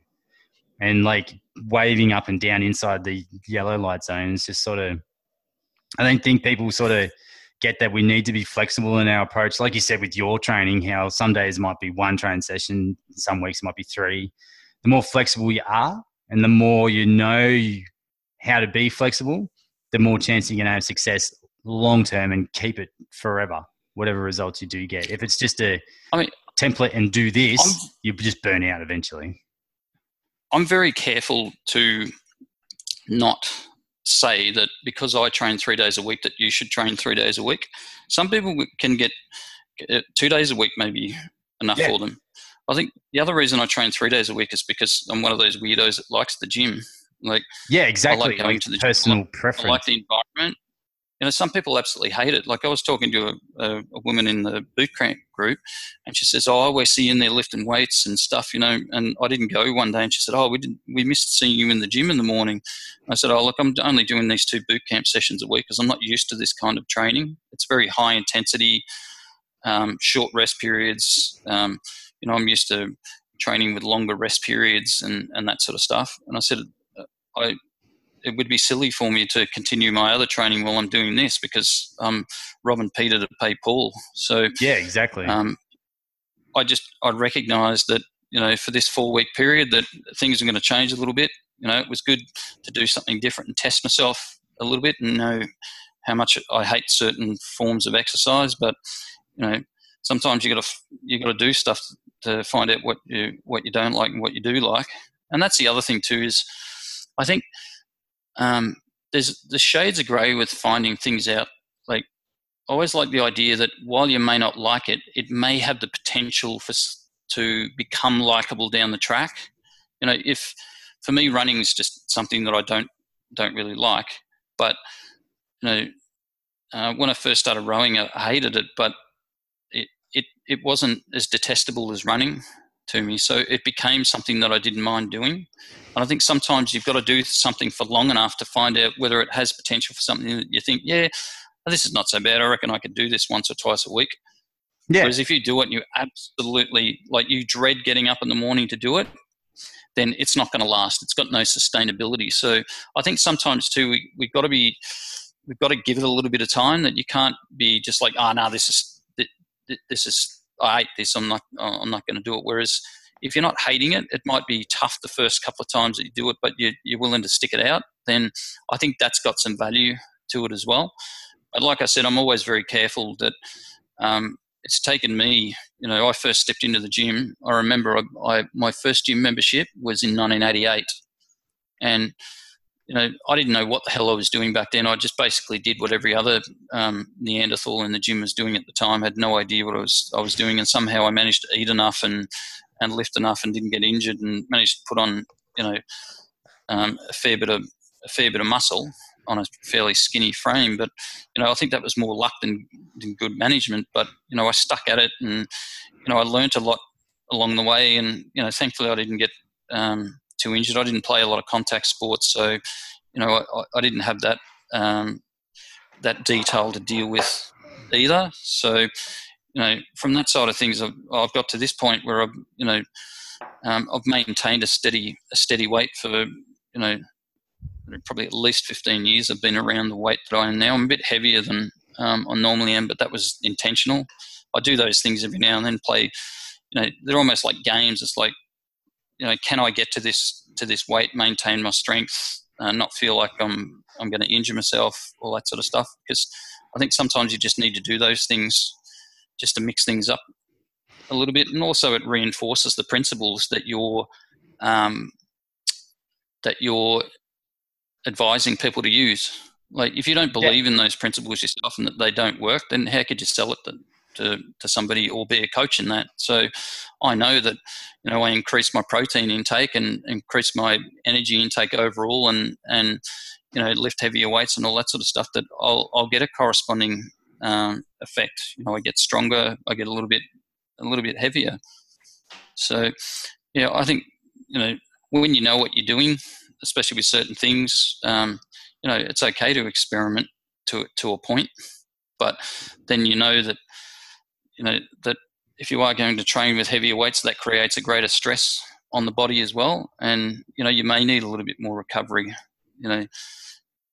A: And like waving up and down inside the yellow light zone is just sort of I don't think people sort of get that we need to be flexible in our approach. Like you said with your training, how some days might be one train session, some weeks might be three. The more flexible you are, and the more you know how to be flexible, the more chance you're going to have success long term and keep it forever, whatever results you do get. If it's just a I mean, template and do this, I'm, you just burn out eventually.
B: I'm very careful to not say that because I train three days a week that you should train three days a week. Some people can get uh, two days a week maybe enough yeah. for them. I think the other reason I train three days a week is because I'm one of those weirdos that likes the gym. Like
A: yeah, exactly. I like going like to the personal gym. preference. I
B: like the environment you know, some people absolutely hate it. Like I was talking to a, a, a, woman in the boot camp group, and she says, "Oh, I always see you in there lifting weights and stuff." You know, and I didn't go one day, and she said, "Oh, we didn't, we missed seeing you in the gym in the morning." I said, "Oh, look, I'm only doing these two boot camp sessions a week because I'm not used to this kind of training. It's very high intensity, um, short rest periods. Um, you know, I'm used to training with longer rest periods and and that sort of stuff." And I said, I it would be silly for me to continue my other training while I'm doing this because I'm robbing Peter to pay Paul. So
A: yeah, exactly. Um,
B: I just I recognised that you know for this four week period that things are going to change a little bit. You know, it was good to do something different and test myself a little bit and know how much I hate certain forms of exercise. But you know, sometimes you got to you got to do stuff to find out what you what you don't like and what you do like. And that's the other thing too is I think um, there's the shades of grey with finding things out. Like, I always like the idea that while you may not like it, it may have the potential for to become likable down the track. You know, if for me running is just something that I don't don't really like, but you know, uh, when I first started rowing, I hated it, but it, it it wasn't as detestable as running to me. So it became something that I didn't mind doing. And I think sometimes you've got to do something for long enough to find out whether it has potential for something that you think, yeah, oh, this is not so bad. I reckon I could do this once or twice a week. Yeah. Whereas if you do it and you absolutely like you dread getting up in the morning to do it, then it's not going to last. It's got no sustainability. So I think sometimes too we we've got to be we've got to give it a little bit of time. That you can't be just like, ah, oh no, this is this is I hate this. I'm not I'm not going to do it. Whereas if you're not hating it, it might be tough the first couple of times that you do it, but you, you're willing to stick it out. Then I think that's got some value to it as well. But like I said, I'm always very careful that um, it's taken me, you know, I first stepped into the gym. I remember I, I, my first gym membership was in 1988. And, you know, I didn't know what the hell I was doing back then. I just basically did what every other um, Neanderthal in the gym was doing at the time. Had no idea what I was, I was doing. And somehow I managed to eat enough and, and lift enough and didn't get injured and managed to put on, you know, um, a fair bit of, a fair bit of muscle on a fairly skinny frame. But you know, I think that was more luck than, than good management. But you know, I stuck at it, and you know, I learnt a lot along the way. And you know, thankfully, I didn't get um, too injured. I didn't play a lot of contact sports, so you know, I, I didn't have that um, that detail to deal with either. So you know, from that side of things, I've, I've got to this point where I've you know. Um, I've maintained a steady a steady weight for you know probably at least 15 years I've been around the weight that I am now. I'm a bit heavier than um, I normally am, but that was intentional. I do those things every now and then. Play, you know, they're almost like games. It's like, you know, can I get to this to this weight, maintain my strength, uh, not feel like I'm I'm going to injure myself, all that sort of stuff. Because I think sometimes you just need to do those things just to mix things up a little bit, and also it reinforces the principles that you're um, that you're advising people to use. Like, if you don't believe yeah. in those principles yourself and that they don't work, then how could you sell it to, to, to somebody or be a coach in that? So, I know that you know I increase my protein intake and increase my energy intake overall, and and you know lift heavier weights and all that sort of stuff. That I'll I'll get a corresponding um, effect. You know, I get stronger. I get a little bit a little bit heavier. So, yeah, I think you know when you know what you're doing especially with certain things, um, you know, it's okay to experiment to to a point, but then you know that you know that if you are going to train with heavier weights, that creates a greater stress on the body as well, and you know you may need a little bit more recovery. You know, you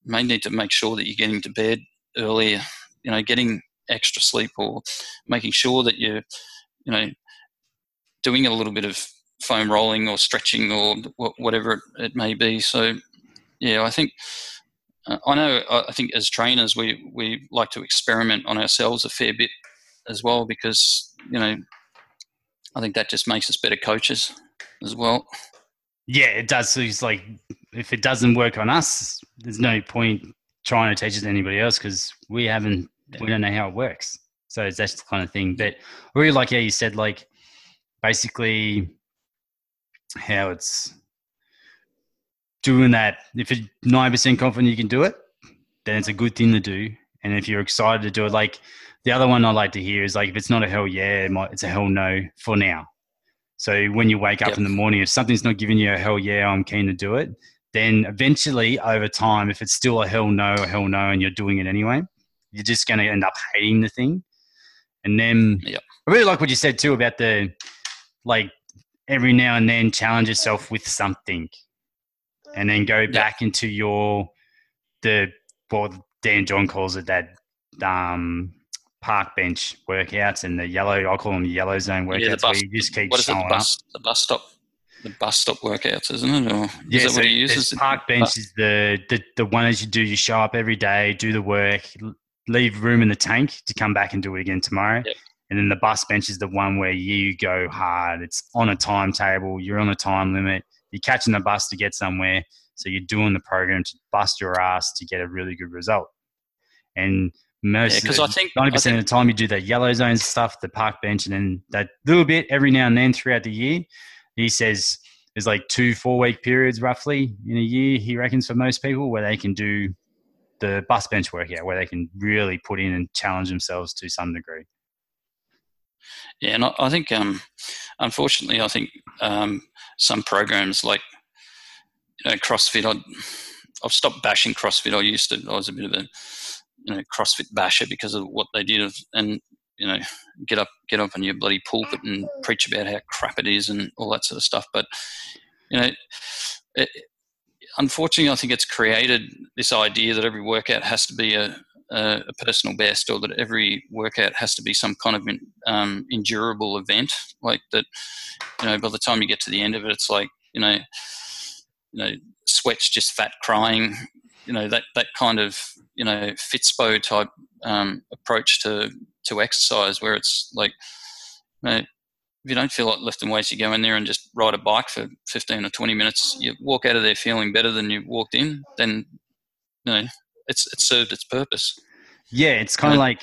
B: may need to make sure that you're getting to bed earlier. You know, getting extra sleep or making sure that you're, you know, doing a little bit of foam rolling or stretching or whatever it may be. So, yeah, I think uh, I know. I think as trainers, we we like to experiment on ourselves a fair bit as well because you know I think that just makes us better coaches as well.
A: Yeah, it does. So it's like if it doesn't work on us, there's no point trying to teach it to anybody else because we haven't we don't know how it works. So that's the kind of thing. But I really like how you said like basically how it's doing that. If you're nine percent confident you can do it, then it's a good thing to do. And if you're excited to do it, like the other one I like to hear is like if it's not a hell yeah, it's a hell no for now. So when you wake up yep. in the morning, if something's not giving you a hell yeah, I'm keen to do it, then eventually over time, if it's still a hell no, a hell no, and you're doing it anyway, you're just going to end up hating the thing. And then yep. I really like what you said too about the like every now and then challenge yourself with something and then go back into your the what Dan John calls it that um, park bench workouts and the yellow I call them the yellow zone workouts yeah, bus, where you just keep
B: what is it, the bus, up. The bus stop the bus stop workouts, isn't it? Or
A: yeah, is that so what he uses? Park uh, bench bus. is the, the the one as you do. You show up every day, do the work, leave room in the tank to come back and do it again tomorrow. Yep. And then the bus bench is the one where you go hard. It's on a timetable. You're on a time limit. You're catching the bus to get somewhere. So you're doing the program to bust your ass to get a really good result. And Most
B: because
A: yeah,
B: I think
A: ninety percent of the time you do the yellow zone stuff, the park bench, and then that little bit every now and then throughout the year. He says there's like two four week periods roughly in a year. He reckons for most people where they can do the bus bench workout, where they can really put in and challenge themselves to some degree.
B: Yeah, and I think, um, unfortunately, I think um, some programs like you know, CrossFit, i have stopped bashing CrossFit. I used to, I was a bit of a you know CrossFit basher because of what they did, and you know get up get up on your bloody pulpit and preach about how crap it is and all that sort of stuff. But you know, it, unfortunately, I think it's created this idea that every workout has to be a, a, a personal best, or that every workout has to be some kind of um, endurable event, like that. You know, by the time you get to the end of it, it's like you know, you know, sweat's just fat crying you know that that kind of you know Fitspo type um, approach to to exercise, where it's like, you know, if you don't feel like lifting weights, you go in there and just ride a bike for fifteen or twenty minutes. You walk out of there feeling better than you walked in. Then, you know, it's it's served its purpose.
A: Yeah, it's kind of like.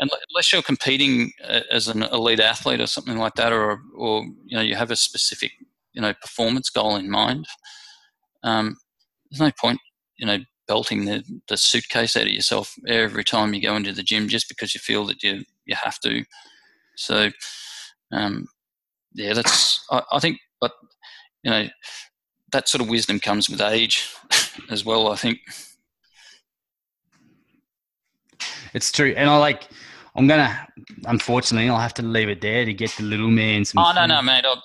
B: Unless you're competing uh, as an elite athlete or something like that, or or you know you have a specific you know performance goal in mind, um, there's no point you know, belting the, the suitcase out of yourself every time you go into the gym just because you feel that you, you have to. So, um, yeah, that's, I, I think, but, you know, that sort of wisdom comes with age (laughs) as well, I think.
A: It's true. And I like, I'm going to, unfortunately, I'll have to leave it there to get the little man some.
B: Oh, food. no, no, mate. I'll,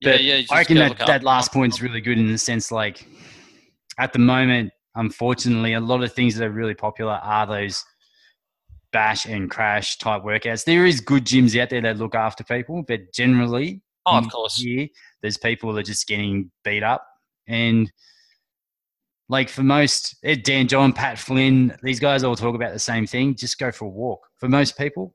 A: yeah, yeah. I reckon that, that last point's really good in the sense like, at the moment, unfortunately, a lot of things that are really popular are those bash and crash type workouts. There is good gyms out there that look after people, but generally,
B: oh, of course,
A: here there's people that are just getting beat up. And like for most, Dan John, Pat Flynn, these guys all talk about the same thing. Just go for a walk. For most people,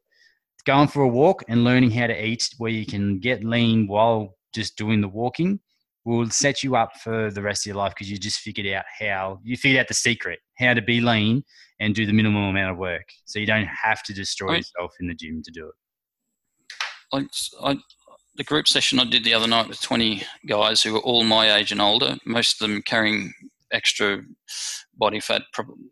A: going for a walk and learning how to eat where you can get lean while just doing the walking will set you up for the rest of your life because you just figured out how you figured out the secret how to be lean and do the minimum amount of work. So you don't have to destroy I, yourself in the gym to do it.
B: Like I, the group session i did the other night with 20 guys who were all my age and older most of them carrying extra body fat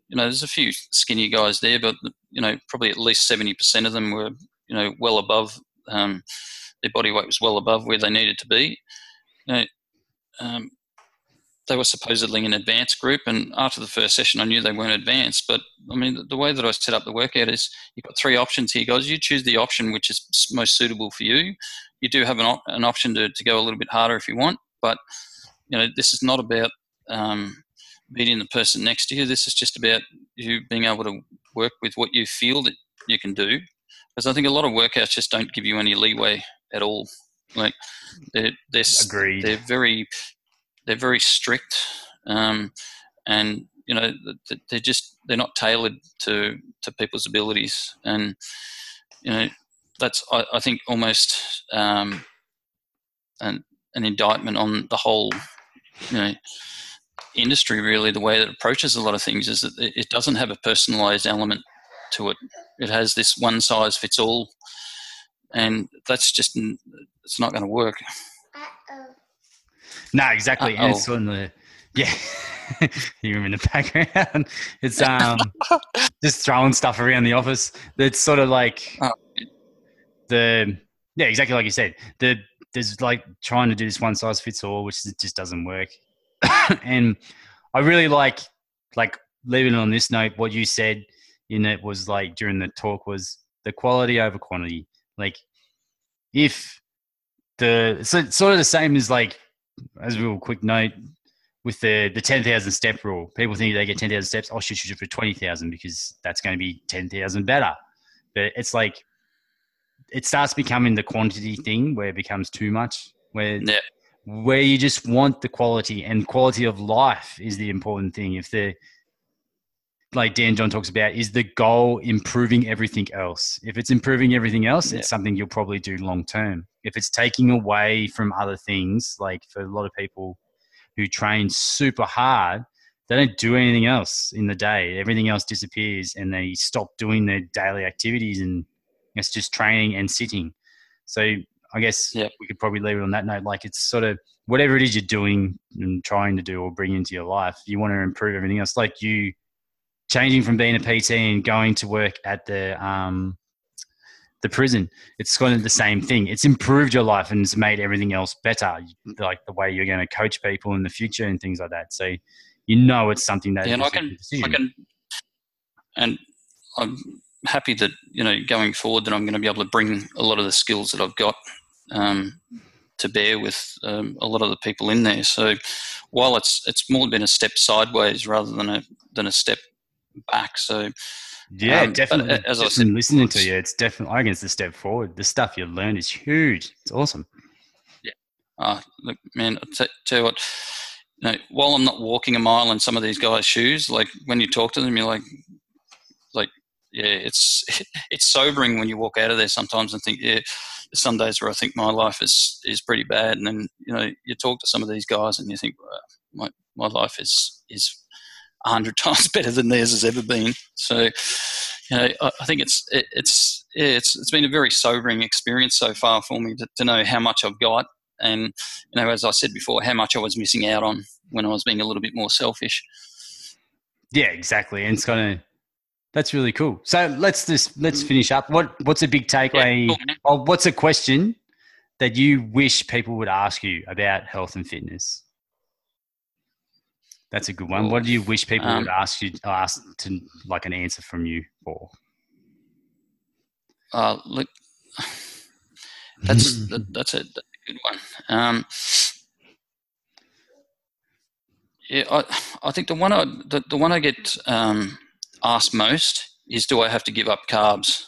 B: you know there's a few skinny guys there but you know probably at least 70% of them were you know well above um, their body weight was well above where they needed to be. You know, um, they were supposedly an advanced group, and after the first session, I knew they weren't advanced. But I mean, the, way that I set up the workout is you've got three options here, guys. You choose the option which is most suitable for you. You do have an, op- an option to, to go a little bit harder if you want, but you know this is not about um, beating the person next to you. This is just about you being able to work with what you feel that you can do. Because I think a lot of workouts just don't give you any leeway at all. Like they're they're
A: Agreed.
B: they're very they're very strict, um, and you know they're just they're not tailored to to people's abilities, and you know that's I, I think almost um, an an indictment on the whole you know industry really. The way that it approaches a lot of things is that it doesn't have a personalized element to it. It has this one size fits all and that's just it's not going to work. Uh-oh.
A: No, exactly. Uh-oh. And it's on the yeah. (laughs) you in the background. (laughs) It's um (laughs) just throwing stuff around the office. It's sort of like oh. the yeah, exactly like you said. The there's like trying to do this one size fits all, which just doesn't work. (coughs) and I really like like leaving on this note, what you said in it was like during the talk was the quality over quantity. Like if the so sort of the same as like as a real quick note with the the ten thousand step rule. People think they get ten thousand steps. Oh, I'll shoot shoot for twenty thousand because that's going to be ten thousand better. But it's like it starts becoming the quantity thing where it becomes too much. Where
B: yeah.
A: where you just want the quality and quality of life is the important thing. If the like Dan John talks about, is the goal improving everything else? If it's improving everything else, yeah. it's something you'll probably do long term. If it's taking away from other things, like for a lot of people who train super hard, they don't do anything else in the day. Everything else disappears, and they stop doing their daily activities, and it's just training and sitting. So I guess
B: Yep.
A: we could probably leave it on that note. Like it's sort of whatever it is you're doing and trying to do or bring into your life, you want to improve everything else. Like you changing from being a PT and going to work at the um, the prison. It's kind of the same thing. It's improved your life and it's made everything else better. Like the way you're going to coach people in the future and things like that. So you know it's something that
B: Yeah, and I can, I can, and I'm happy that you know going forward that I'm going to be able to bring a lot of the skills that I've got um, to bear with um, a lot of the people in there. So while it's it's more been a step sideways rather than a than a step back. So
A: Yeah,
B: Um,
A: definitely.
B: as I said
A: listening to you, it's definitely. I reckon it's a step forward. The stuff you learn is huge. It's awesome. Yeah.
B: Uh, look, man, I t- tell you what, you know, while I'm not walking a mile in some of these guys' shoes, like when you talk to them, you're like, like, yeah, it's (laughs) it's sobering when you walk out of there sometimes and think, yeah, some days where I think my life is is pretty bad, and then you know, you talk to some of these guys and you think, well, my my life is is hundred (laughs) times better than theirs has ever been. So, you know, I, I think it's it, it's yeah, it's it's been a very sobering experience so far for me to, to know how much I've got and you know, as I said before, how much I was missing out on when I was being a little bit more selfish.
A: Yeah, exactly. And it's kind of that's really cool. So let's just let's mm. finish up. What what's a big takeaway?
B: Yeah, cool,
A: or what's a question that you wish people would ask you about health and fitness? That's a good one. What do you wish people
B: Um,
A: would ask you ask to like an answer from you for?
B: Uh, look, (sighs) that's (laughs) that, that's, a, that's a good one. Um, yeah, I, I think the one I the, the one I get um, asked most is, do I have to give up carbs?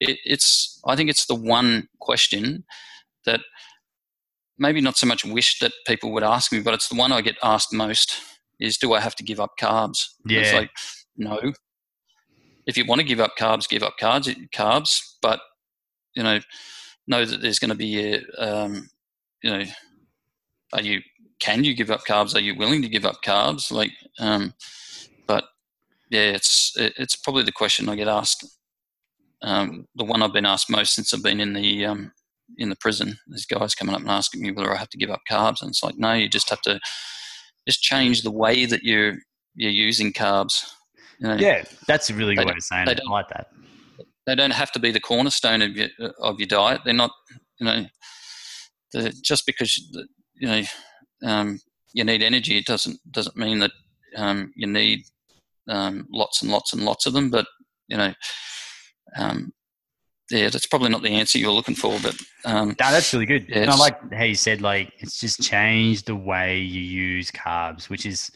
B: It, it's I think it's the one question that maybe not so much wish that people would ask me, but it's the one I get asked most is, do I have to give up carbs? And It's like no. If you want to give up carbs, give up carbs. Carbs, but you know, know that there's going to be a, um, you know, are you can you give up carbs? Are you willing to give up carbs? Like, um, but yeah, it's it, it's probably the question I get asked. Um, the one I've been asked most since I've been in the um, in the prison. There's guys coming up and asking me whether I have to give up carbs, and it's like, no, you just have to just change the way that you're you're using carbs. You know,
A: Yeah, that's a really good way of saying it. I like that.
B: they don't have to be the cornerstone of your of your diet. They're not, you know, the, just because you know um, you need energy, it doesn't doesn't mean that um, you need um, lots and lots and lots of them. But you know, um, yeah, that's probably not the answer you're looking for. But um,
A: No, that's really good.
B: Yeah,
A: and I like how you said like it's just changed the way you use carbs, which is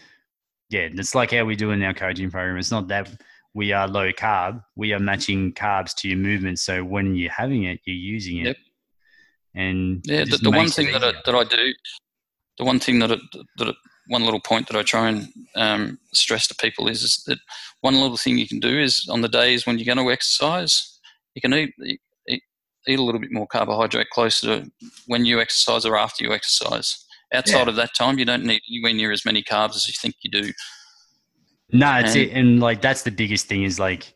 A: yeah, it's like how we do in our coaching program. It's not that we are low carb; we are matching carbs to your movement. So when you're having it, you're using it.
B: Yep.
A: And
B: Yeah, the, the one thing that I, that I do, the one thing that I, that I, one little point that I try and um, stress to people is, is that one little thing you can do is on the days when you're going to exercise, you can eat, eat eat a little bit more carbohydrate closer to when you exercise or after you exercise. Outside
A: Yeah.
B: of that time, you don't need anywhere near as many carbs as you think you do.
A: No, it's
B: And-
A: it, and like that's the biggest thing is like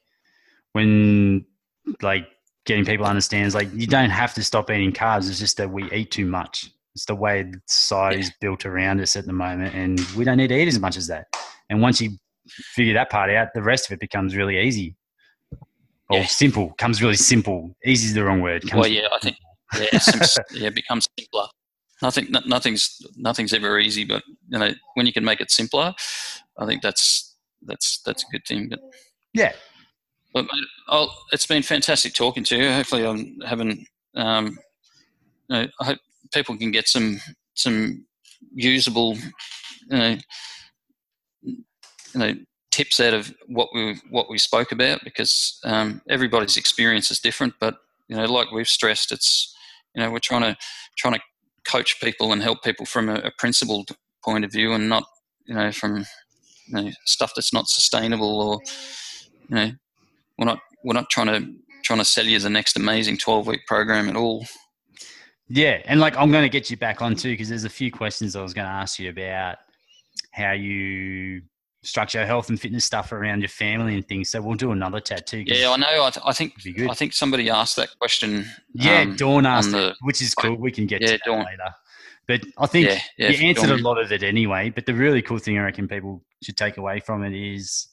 A: when like getting people understands like you don't have to stop eating carbs. It's just that we eat too much. It's the way the society is built around us at the moment, and we don't need to eat as much as that. And once you figure that part out, the rest of it becomes really easy or
B: Yeah.
A: simple. Comes really simple. Easy is the wrong word. Comes
B: Well, yeah, I think yeah, (laughs) yeah, it becomes simpler. Nothing, no- nothing's, nothing's ever easy, but you know, when you can make it simpler, I think that's that's that's a good thing. But,
A: yeah,
B: but mate, I'll, it's been fantastic talking to you. Hopefully, I'm having, um, you know, I hope people can get some some usable, you know, you know, tips out of what we what we spoke about because um, everybody's experience is different. But you know, like we've stressed, it's you know we're trying to trying to coach people and help people from a, a principled point of view and not you know from you know, stuff that's not sustainable or you know we're not we're not trying to trying to sell you the next amazing 12 week program at all
A: Yeah, and like I'm going to get you back on too because there's a few questions I was going to ask you about how you structure health and fitness stuff around your family and things. So we'll do another tattoo.
B: Yeah, I know. I, th- I think I think somebody asked that question.
A: Yeah, um, Dawn asked the, it, which is cool. We can get yeah, to Dawn. later. But I think yeah, yeah, you answered Dawn. a lot of it anyway. But the really cool thing I reckon people should take away from it is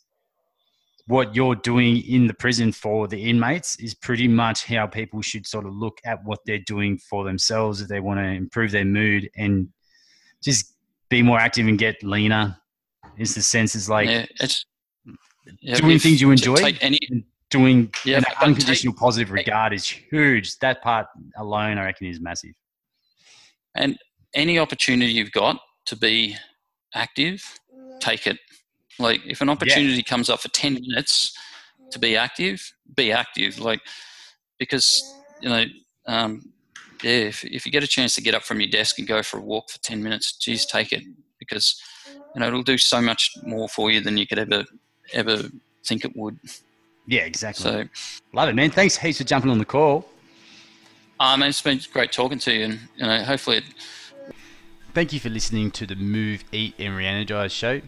A: what you're doing in the prison for the inmates is pretty much how people should sort of look at what they're doing for themselves if they want to improve their mood and just be more active and get leaner. Is the sense is like yeah, it's, yeah, doing things you enjoy, any, doing yeah, an unconditional take, positive regard is huge. That part alone, I reckon, is massive.
B: And any opportunity you've got to be active, take it. Like if an opportunity yeah. comes up for 10 minutes to be active, be active. Like, because, you know, um, yeah, if, if you get a chance to get up from your desk and go for a walk for 10 minutes, geez, take it because, you know, it'll do so much more for you than you could ever, ever think it would.
A: Yeah, exactly. So, love it, man. Thanks heaps for jumping on the call.
B: Um, it's been great talking to you, and you know, hopefully. It...
A: Thank you for listening to the Move, Eat, and Reenergize show.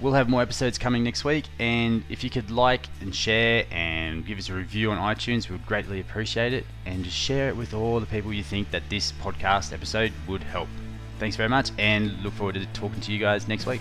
A: We'll have more episodes coming next week, and if you could like and share and give us a review on iTunes, we would greatly appreciate it. And just share it with all the people you think that this podcast episode would help. Thanks very much, and look forward to talking to you guys next week.